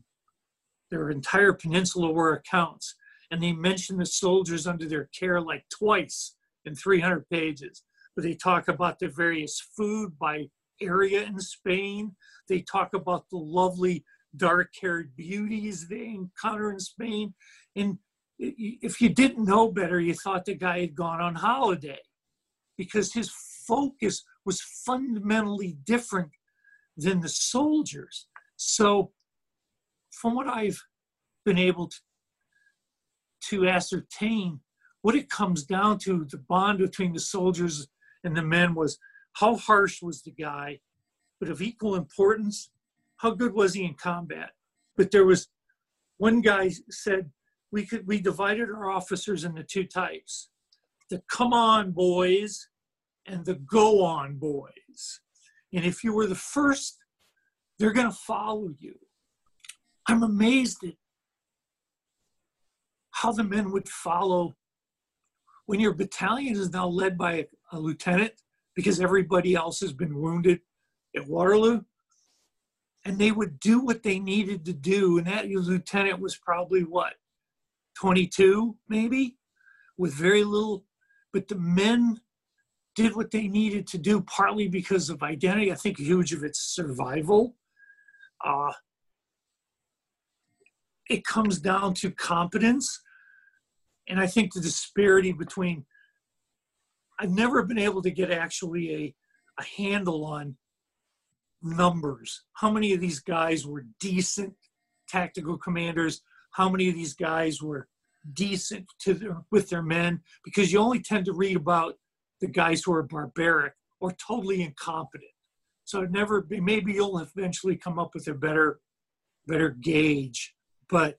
their entire Peninsular War accounts, and they mention the soldiers under their care like twice in 300 pages. But they talk about the various food by area in Spain. They talk about the lovely dark-haired beauties they encounter in Spain. And if you didn't know better, you thought the guy had gone on holiday because his focus was fundamentally different than the soldiers. So, from what I've been able to, to ascertain, what it comes down to, the bond between the soldiers and the men was how harsh was the guy, but of equal importance, how good was he in combat? But there was one guy said we could we divided our officers into two types the come on boys and the go on boys. And if you were the first, they're going to follow you. I'm amazed at how the men would follow when your battalion is now led by a, a lieutenant because everybody else has been wounded at Waterloo. And they would do what they needed to do. And that lieutenant was probably what, 22 maybe, with very little. But the men did what they needed to do, partly because of identity. I think huge of its survival. Uh, it comes down to competence. And I think the disparity between, I've never been able to get actually a, a handle on numbers. How many of these guys were decent tactical commanders? How many of these guys were decent to their, with their men? Because you only tend to read about the guys who are barbaric or totally incompetent. So it never be, maybe you'll eventually come up with a better better gauge. But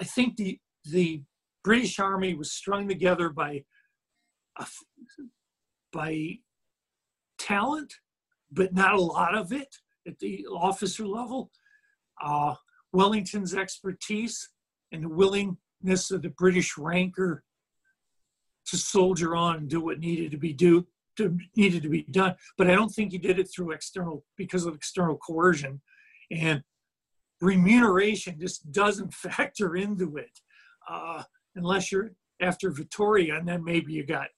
I think the the British Army was strung together by a, by talent, but not a lot of it at the officer level. Uh, Wellington's expertise and the willingness of the British ranker to soldier on and do what needed to be do to, needed to be done. But I don't think he did it through external because of external coercion, and remuneration just doesn't factor into it uh, unless you're after Vittoria, and then maybe you got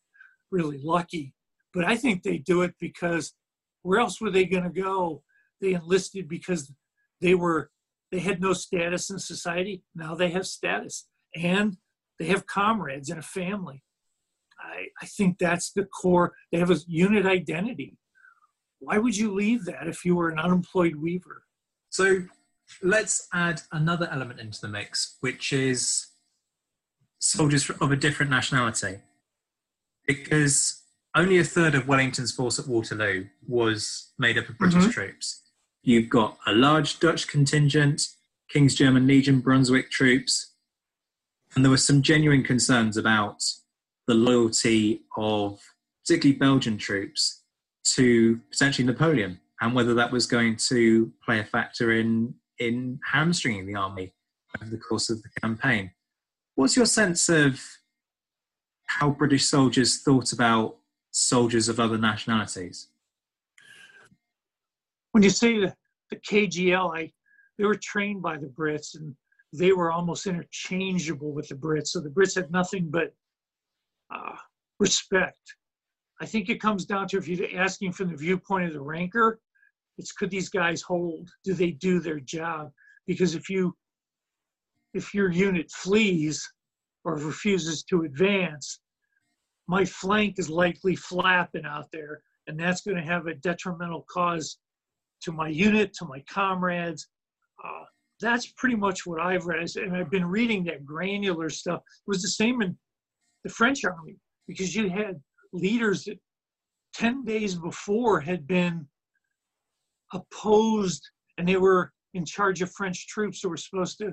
really lucky. But I think they do it because where else were they going to go? They enlisted because they were they had no status in society. Now they have status and they have comrades and a family. I, I think that's the core. They have a unit identity. Why would you leave that if you were an unemployed weaver? So let's add another element into the mix, which is soldiers of a different nationality. Because only a third of Wellington's force at Waterloo was made up of British Mhm. troops. You've got a large Dutch contingent, King's German Legion, Brunswick troops, and there were some genuine concerns about the loyalty of particularly Belgian troops to potentially Napoleon and whether that was going to play a factor in in hamstringing the army over the course of the campaign. What's your sense of how British soldiers thought about soldiers of other nationalities? When you say the, the KGL, I, they were trained by the Brits and they were almost interchangeable with the Brits. So the Brits had nothing but uh, respect. I think it comes down to if you're asking from the viewpoint of the ranker, it's could these guys hold? Do they do their job? Because if you if your unit flees or refuses to advance, my flank is likely flapping out there, and that's going to have a detrimental cause to my unit, to my comrades. Uh, that's pretty much what I've read, and I've been reading that granular stuff. It was the same in the French army because you had leaders that 10 days before had been opposed and they were in charge of French troops who were supposed to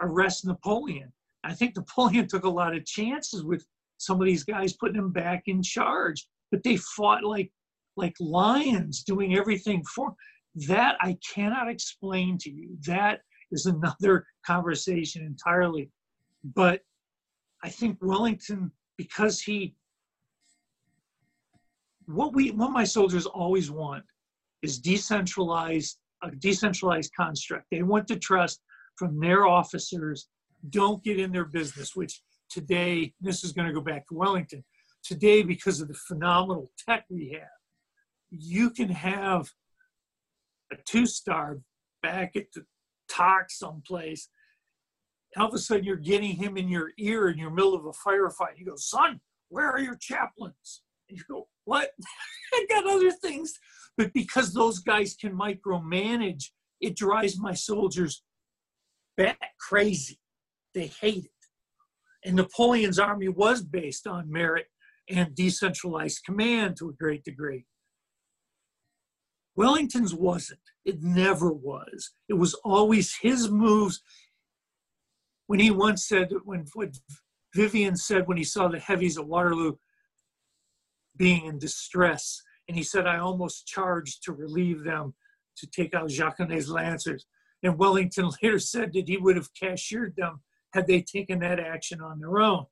arrest Napoleon. I think Napoleon took a lot of chances with some of these guys putting him back in charge, but they fought like like lions doing everything for that I cannot explain to you. That is another conversation entirely. But I think Wellington, because he what we what my soldiers always want is decentralized a decentralized construct. They want to trust from their officers. Don't get in their business, which today, this is going to go back to Wellington. Today, because of the phenomenal tech we have, you can have a two star back at the talk someplace. All of a sudden, you're getting him in your ear in your middle of a firefight. You go, son, where are your chaplains? And you go, what? I got other things. But because those guys can micromanage, it drives my soldiers bat crazy. They hate it. And Napoleon's army was based on merit and decentralized command to a great degree. Wellington's wasn't. It never was. It was always his moves. When he once said, that when Vivian said when he saw the heavies at Waterloo being in distress, and he said, I almost charged to relieve them to take out Jacquinot's lancers. And Wellington later said that he would have cashiered them had they taken that action on their own.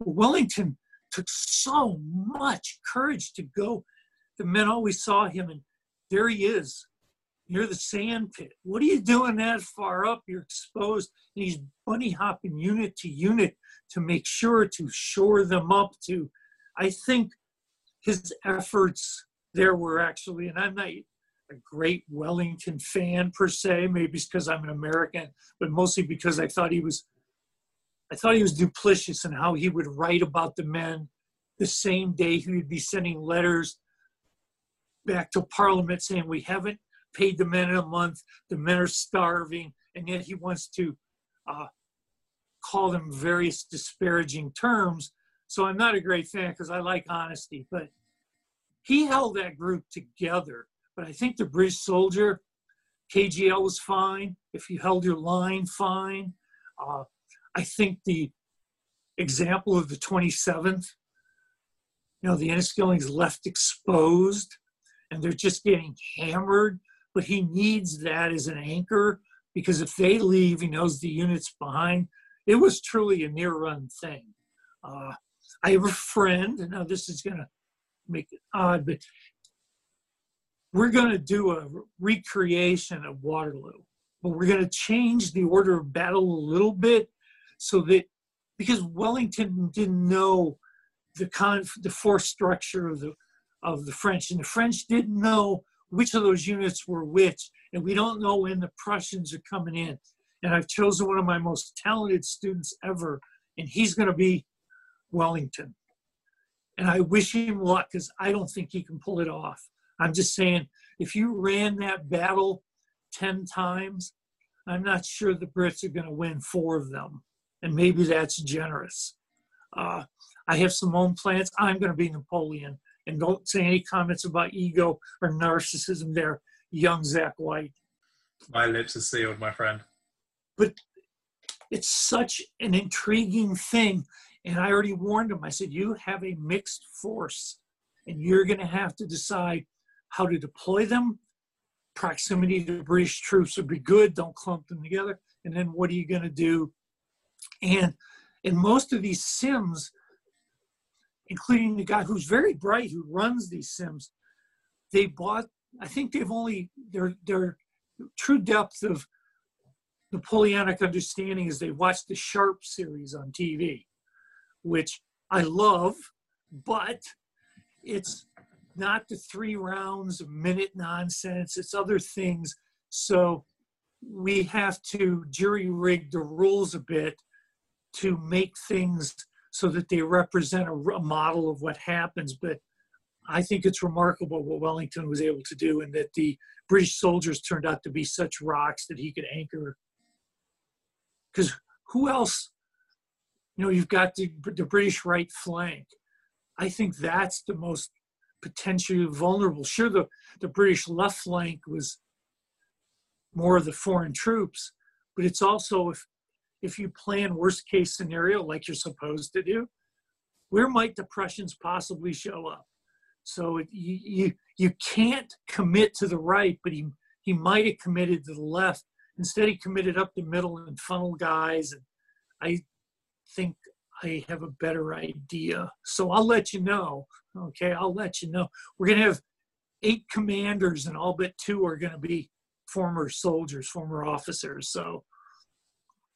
Wellington took so much courage to go. The men always saw him, and there he is near the sand pit. What are you doing that far up? You're exposed. And he's bunny hopping unit to unit to make sure to shore them up to. I think his efforts there were actually, and I'm not a great Wellington fan per se, maybe it's because I'm an American, but mostly because I thought he was I thought he was duplicitous in how he would write about the men the same day he would be sending letters back to Parliament saying we haven't paid the men in a month, the men are starving, and yet he wants to uh, call them various disparaging terms. So I'm not a great fan because I like honesty, but he held that group together. But I think the British soldier, KGL was fine. If you held your line, fine. Uh, I think the example of the 27th, you know, the Inniskillings left exposed and they're just getting hammered, but he needs that as an anchor because if they leave, he knows the unit's behind. It was truly a near run thing. Uh, I have a friend, and now this is going to make it odd, but we're going to do a recreation of Waterloo, but we're going to change the order of battle a little bit so that because Wellington didn't know the con the force structure of the of the French, and the French didn't know which of those units were which, and we don't know when the Prussians are coming in. And I've chosen one of my most talented students ever, and he's going to be Wellington. and I wish him luck because I don't think he can pull it off. I'm just saying, if you ran that battle 10 times, I'm not sure the Brits are going to win four of them. And maybe that's generous. Uh, I have some own plans. I'm going to be Napoleon. And don't say any comments about ego or narcissism there, young Zach White. My lips are sealed, my friend. But it's such an intriguing thing. And I already warned him. I said, You have a mixed force, and you're going to have to decide how to deploy them. Proximity to British troops would be good. Don't clump them together. And then what are you going to do? And in most of these sims, including the guy who's very bright who runs these sims, they bought. I think they've only their their true depth of Napoleonic understanding is they watched the Sharpe series on TV, which I love, but it's not the three rounds a minute nonsense. It's other things. So we have to jury rig the rules a bit to make things so that they represent a, a model of what happens. But I think it's remarkable what Wellington was able to do, and that the British soldiers turned out to be such rocks that he could anchor because who else? You know, you've got the, the British right flank. I think that's the most potentially vulnerable. Sure, the, the British left flank was more of the foreign troops, but it's also if if you plan worst case scenario like you're supposed to do, where might the Prussians possibly show up? So it, you, you you can't commit to the right, but he he might have committed to the left Instead, he committed up the middle and funnel guys. And I think I have a better idea. So I'll let you know. Okay, I'll let you know. We're going to have eight commanders, and all but two are going to be former soldiers, former officers. So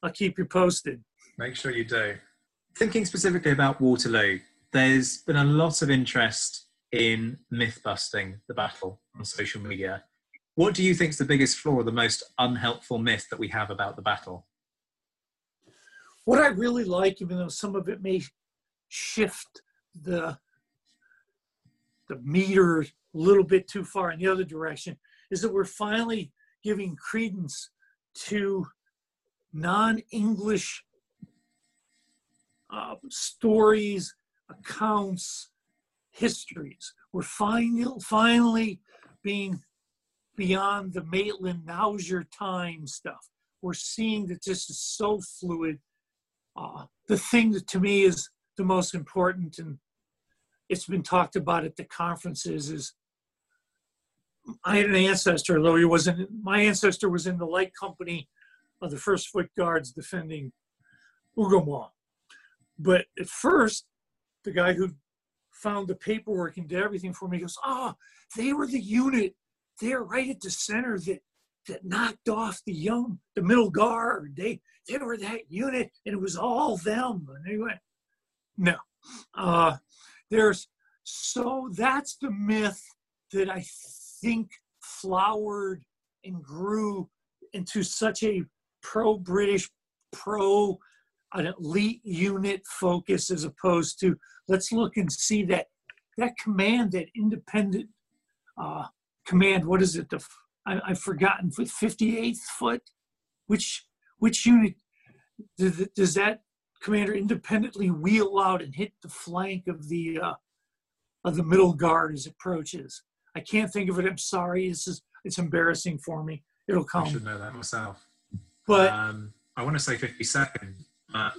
I'll keep you posted. Make sure you do. Thinking specifically about Waterloo, there's been a lot of interest in myth busting the battle on social media. What do you think is the biggest flaw or the most unhelpful myth that we have about the battle? What I really like, even though some of it may shift the the meter a little bit too far in the other direction, is that we're finally giving credence to non-English uh, stories, accounts, histories. We're finally finally being beyond the Maitland, now's your time stuff. We're seeing that this is so fluid. Uh, the thing that to me is the most important, and it's been talked about at the conferences, is I had an ancestor, though he wasn't, my ancestor was in the light company of the First Foot Guards defending Hougoumont. But at first, the guy who found the paperwork and did everything for me goes, ah, oh, they were the unit they're right at the center that that knocked off the young, the middle guard. They they were that unit, and it was all them. And they went, no. Uh, there's so that's the myth that I think flowered and grew into such a pro-British, pro an elite unit focus as opposed to let's look and see that that command, that independent uh, command, what is it? The I, I've forgotten, With 58th foot? Which, which unit does that commander independently wheel out and hit the flank of the uh, of the middle guard as it approaches. I can't think of it. I'm sorry. This is it's embarrassing for me. It'll come. I should know that myself. But um, I want to say 52nd, but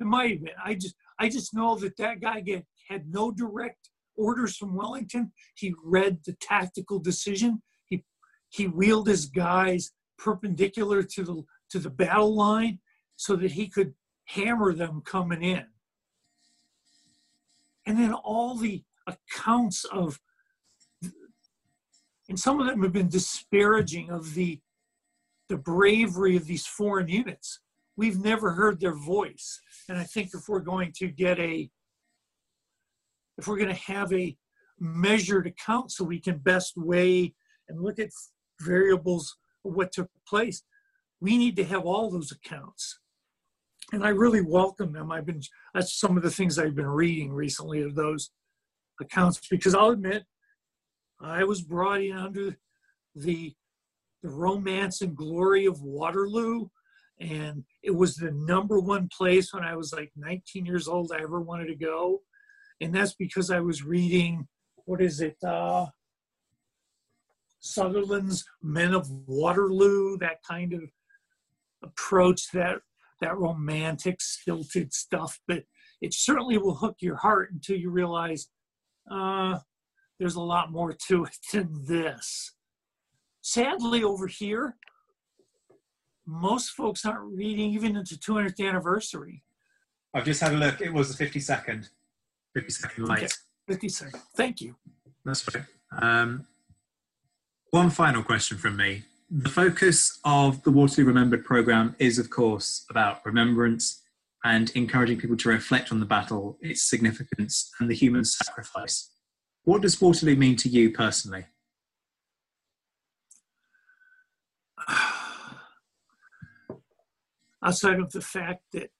it might have been. I just I just know that that guy get, had no direct orders from Wellington. He read the tactical decision. He he wheeled his guys perpendicular to the to the battle line so that he could hammer them coming in. And then all the accounts of and some of them have been disparaging of the the bravery of these foreign units. We've never heard their voice. And I think if we're going to get a if we're going to have a measured account so we can best weigh and look at variables of what took place, we need to have all those accounts. and I really welcome them. I've been that's some of the things I've been reading recently of those accounts because I'll admit I was brought in under the the romance and glory of Waterloo, and it was the number one place when I was like 19 years old I ever wanted to go, and that's because I was reading what is it uh, Sutherland's Men of Waterloo, that kind of approach that that romantic stilted stuff. But it certainly will hook your heart until you realize uh, there's a lot more to it than this sadly over here most folks aren't reading even into 200th anniversary I've just had a look. It was the 52nd. 52nd late. Okay. 50 seconds thank you That's right. Um, one final question from me. The focus of the Waterloo Remembered programme is, of course, about remembrance and encouraging people to reflect on the battle, its significance, and the human sacrifice. What does Waterloo mean to you personally? outside of the fact that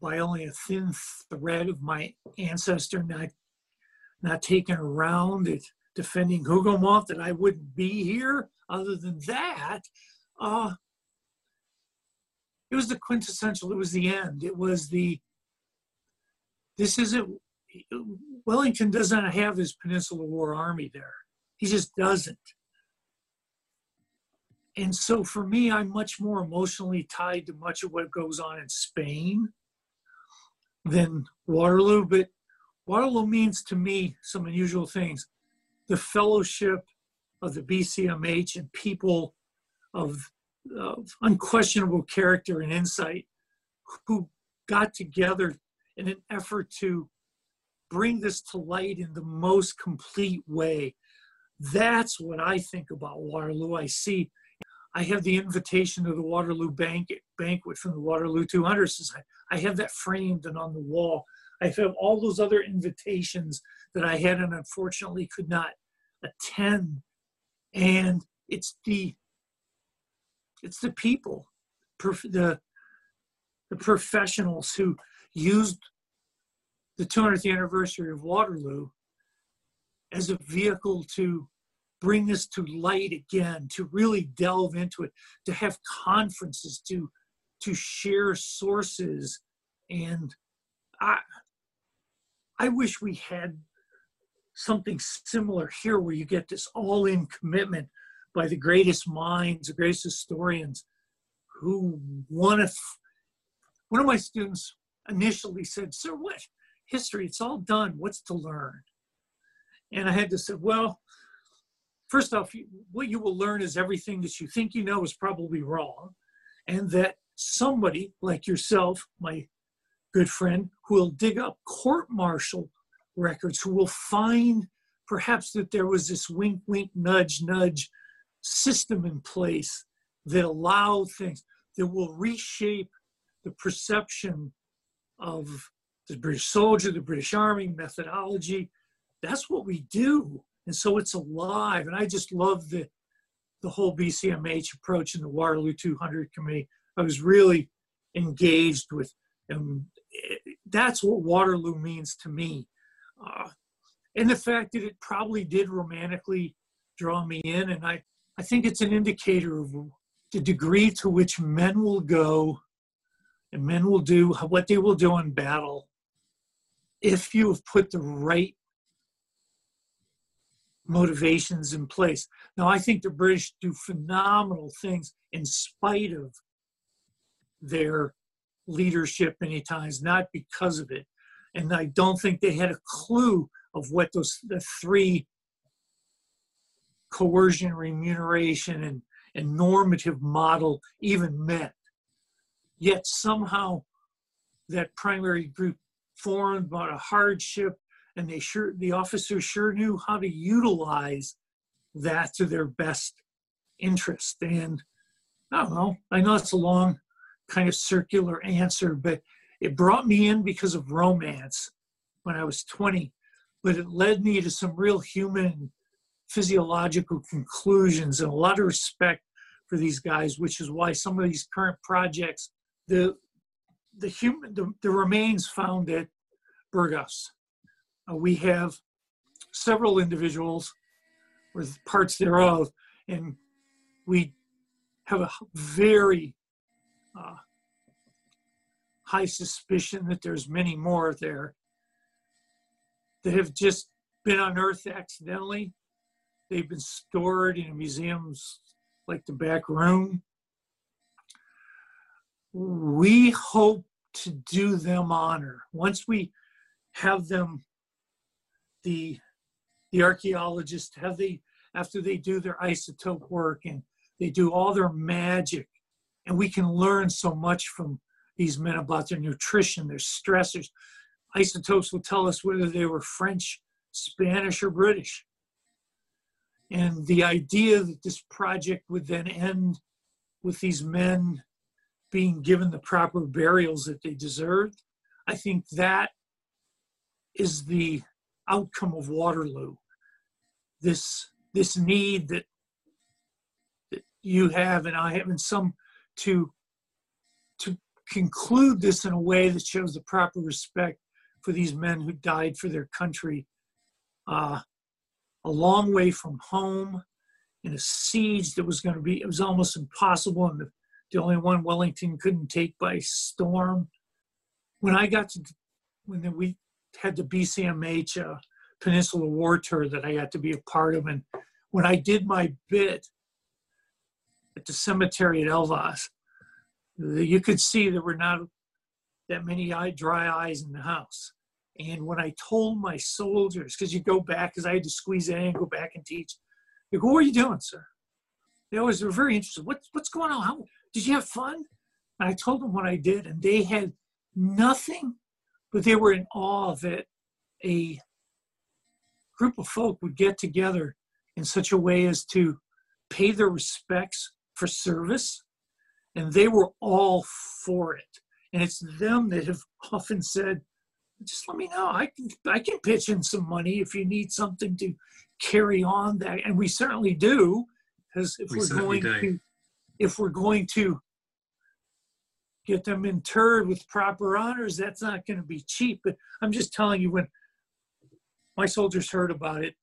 by only a thin thread of my ancestor not not taken around it defending Hougoumont that I wouldn't be here. Other than that, uh, it was the quintessential. It was the end. It was the. This isn't. Wellington does not have his Peninsular War Army there. He just doesn't. And so for me, I'm much more emotionally tied to much of what goes on in Spain than Waterloo. But Waterloo means to me some unusual things. The fellowship of the BCMH and people of, of unquestionable character and insight who got together in an effort to bring this to light in the most complete way. That's what I think about Waterloo. I see, I have the invitation to the Waterloo banquet, banquet from the Waterloo 200 Society. I have that framed and on the wall. I have all those other invitations that I had and unfortunately could not attend. And it's the it's the people, the the professionals who used the 200th anniversary of Waterloo as a vehicle to bring this to light again, to really delve into it, to have conferences, to to share sources, and I I wish we had something similar here where you get this all-in commitment by the greatest minds, the greatest historians who want to. One of my students initially said, "Sir, what history? It's all done. What's to learn?" And I had to say, "Well, first off, what you will learn is everything that you think you know is probably wrong, and that somebody like yourself, my good friend, who will dig up court martial records, who will find perhaps that there was this wink, wink, nudge, nudge system in place that allowed things that will reshape the perception of the British soldier, the British Army, methodology. That's what we do. And so it's alive. And I just love the, the whole BCMH approach in the Waterloo 200 Committee. I was really engaged with, and that's what Waterloo means to me. Uh, and the fact that it probably did romantically draw me in, and I, I think it's an indicator of the degree to which men will go and men will do what they will do in battle if you have put the right motivations in place. Now, I think the British do phenomenal things in spite of their leadership many times, not because of it. And I don't think they had a clue of what those the three coercion, remuneration, and, and normative model even meant. Yet somehow that primary group formed about a hardship and they sure the officers sure knew how to utilize that to their best interest. And I don't know, I know it's a long kind of circular answer, but it brought me in because of romance when I was 20, but it led me to some real human physiological conclusions and a lot of respect for these guys, which is why some of these current projects, the the human the, the remains found at Burgos. Uh, we have several individuals with parts thereof, and we have a very uh, high suspicion that there's many more there that have just been unearthed accidentally. They've been stored in museums like the back room. We hope to do them honor. Once we have them, the the archaeologists have they after they do their isotope work and they do all their magic, and we can learn so much from these men about their nutrition, their stressors. Isotopes will tell us whether they were French, Spanish, or British. And the idea that this project would then end with these men being given the proper burials that they deserved, I think that is the outcome of Waterloo. This this need that that you have and I have and some to to conclude this in a way that shows the proper respect for these men who died for their country uh, a long way from home in a siege that was going to be it was almost impossible and the, the only one wellington couldn't take by storm when i got to when the we had the bcmh uh, peninsula war tour that i got to be a part of and when i did my bit at the cemetery at elvas you could see there were not that many eye, dry eyes in the house. And when I told my soldiers, because you go back, because I had to squeeze in and go back and teach, they go, What are you doing, sir? They always were very interested. What, what's going on? How, did you have fun? And I told them what I did, and they had nothing, but they were in awe that a group of folk would get together in such a way as to pay their respects for service and they were all for it. And it's them that have often said, just let me know. I can I can pitch in some money if you need something to carry on that. And we certainly do, because if we are going do. to if we're going to get them interred with proper honors, that's not going to be cheap. But I'm just telling you, when my soldiers heard about it,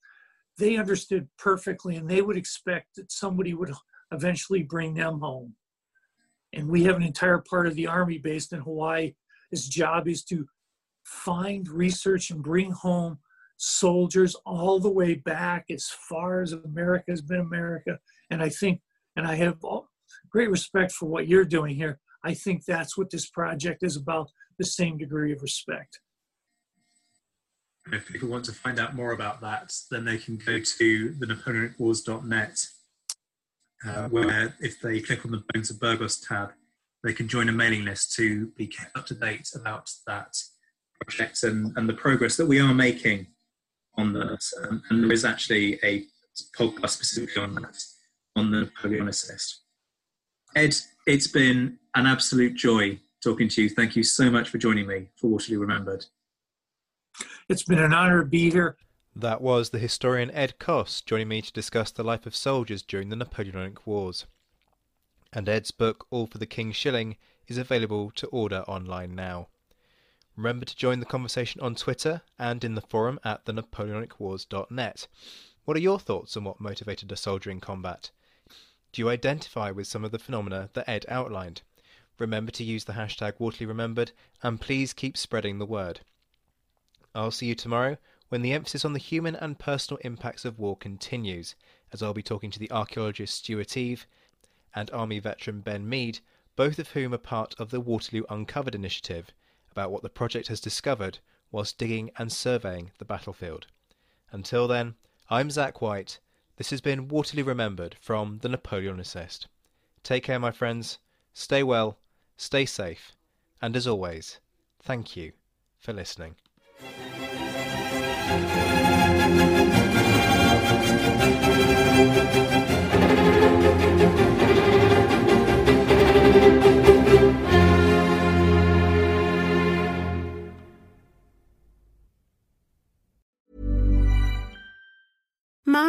they understood perfectly, and they would expect that somebody would eventually bring them home and we have an entire part of the army based in Hawaii. His job is to find, research, and bring home soldiers all the way back as far as America has been America. And I think, and I have great respect for what you're doing here. I think that's what this project is about the same degree of respect. If people want to find out more about that, then they can go to the NapoleonicWars.net uh, where if they click on the Bones of Burgos tab, they can join a mailing list to be kept up to date about that project and, and the progress that we are making on that. Um, and there is actually a podcast specifically on that, on the Napoleonicist. Ed, it's been an absolute joy talking to you. Thank you so much for joining me for Waterloo Remembered. It's been an honor to be here. That was the historian Ed Coss joining me to discuss the life of soldiers during the Napoleonic Wars. And Ed's book, All for the King's Shilling, is available to order online now. Remember to join the conversation on Twitter and in the forum at thenapoleonicwars.net. What are your thoughts on what motivated a soldier in combat? Do you identify with some of the phenomena that Ed outlined? Remember to use the hashtag Waterloo Remembered and please keep spreading the word. I'll see you tomorrow when the emphasis on the human and personal impacts of war continues, as I'll be talking to the archaeologist Stuart Eve and Army veteran Ben Mead, both of whom are part of the Waterloo Uncovered initiative, about what the project has discovered whilst digging and surveying the battlefield. Until then, I'm Zach White. This has been Waterloo Remembered from the Napoleonicist. Take care, my friends. Stay well, stay safe, and as always, thank you for listening.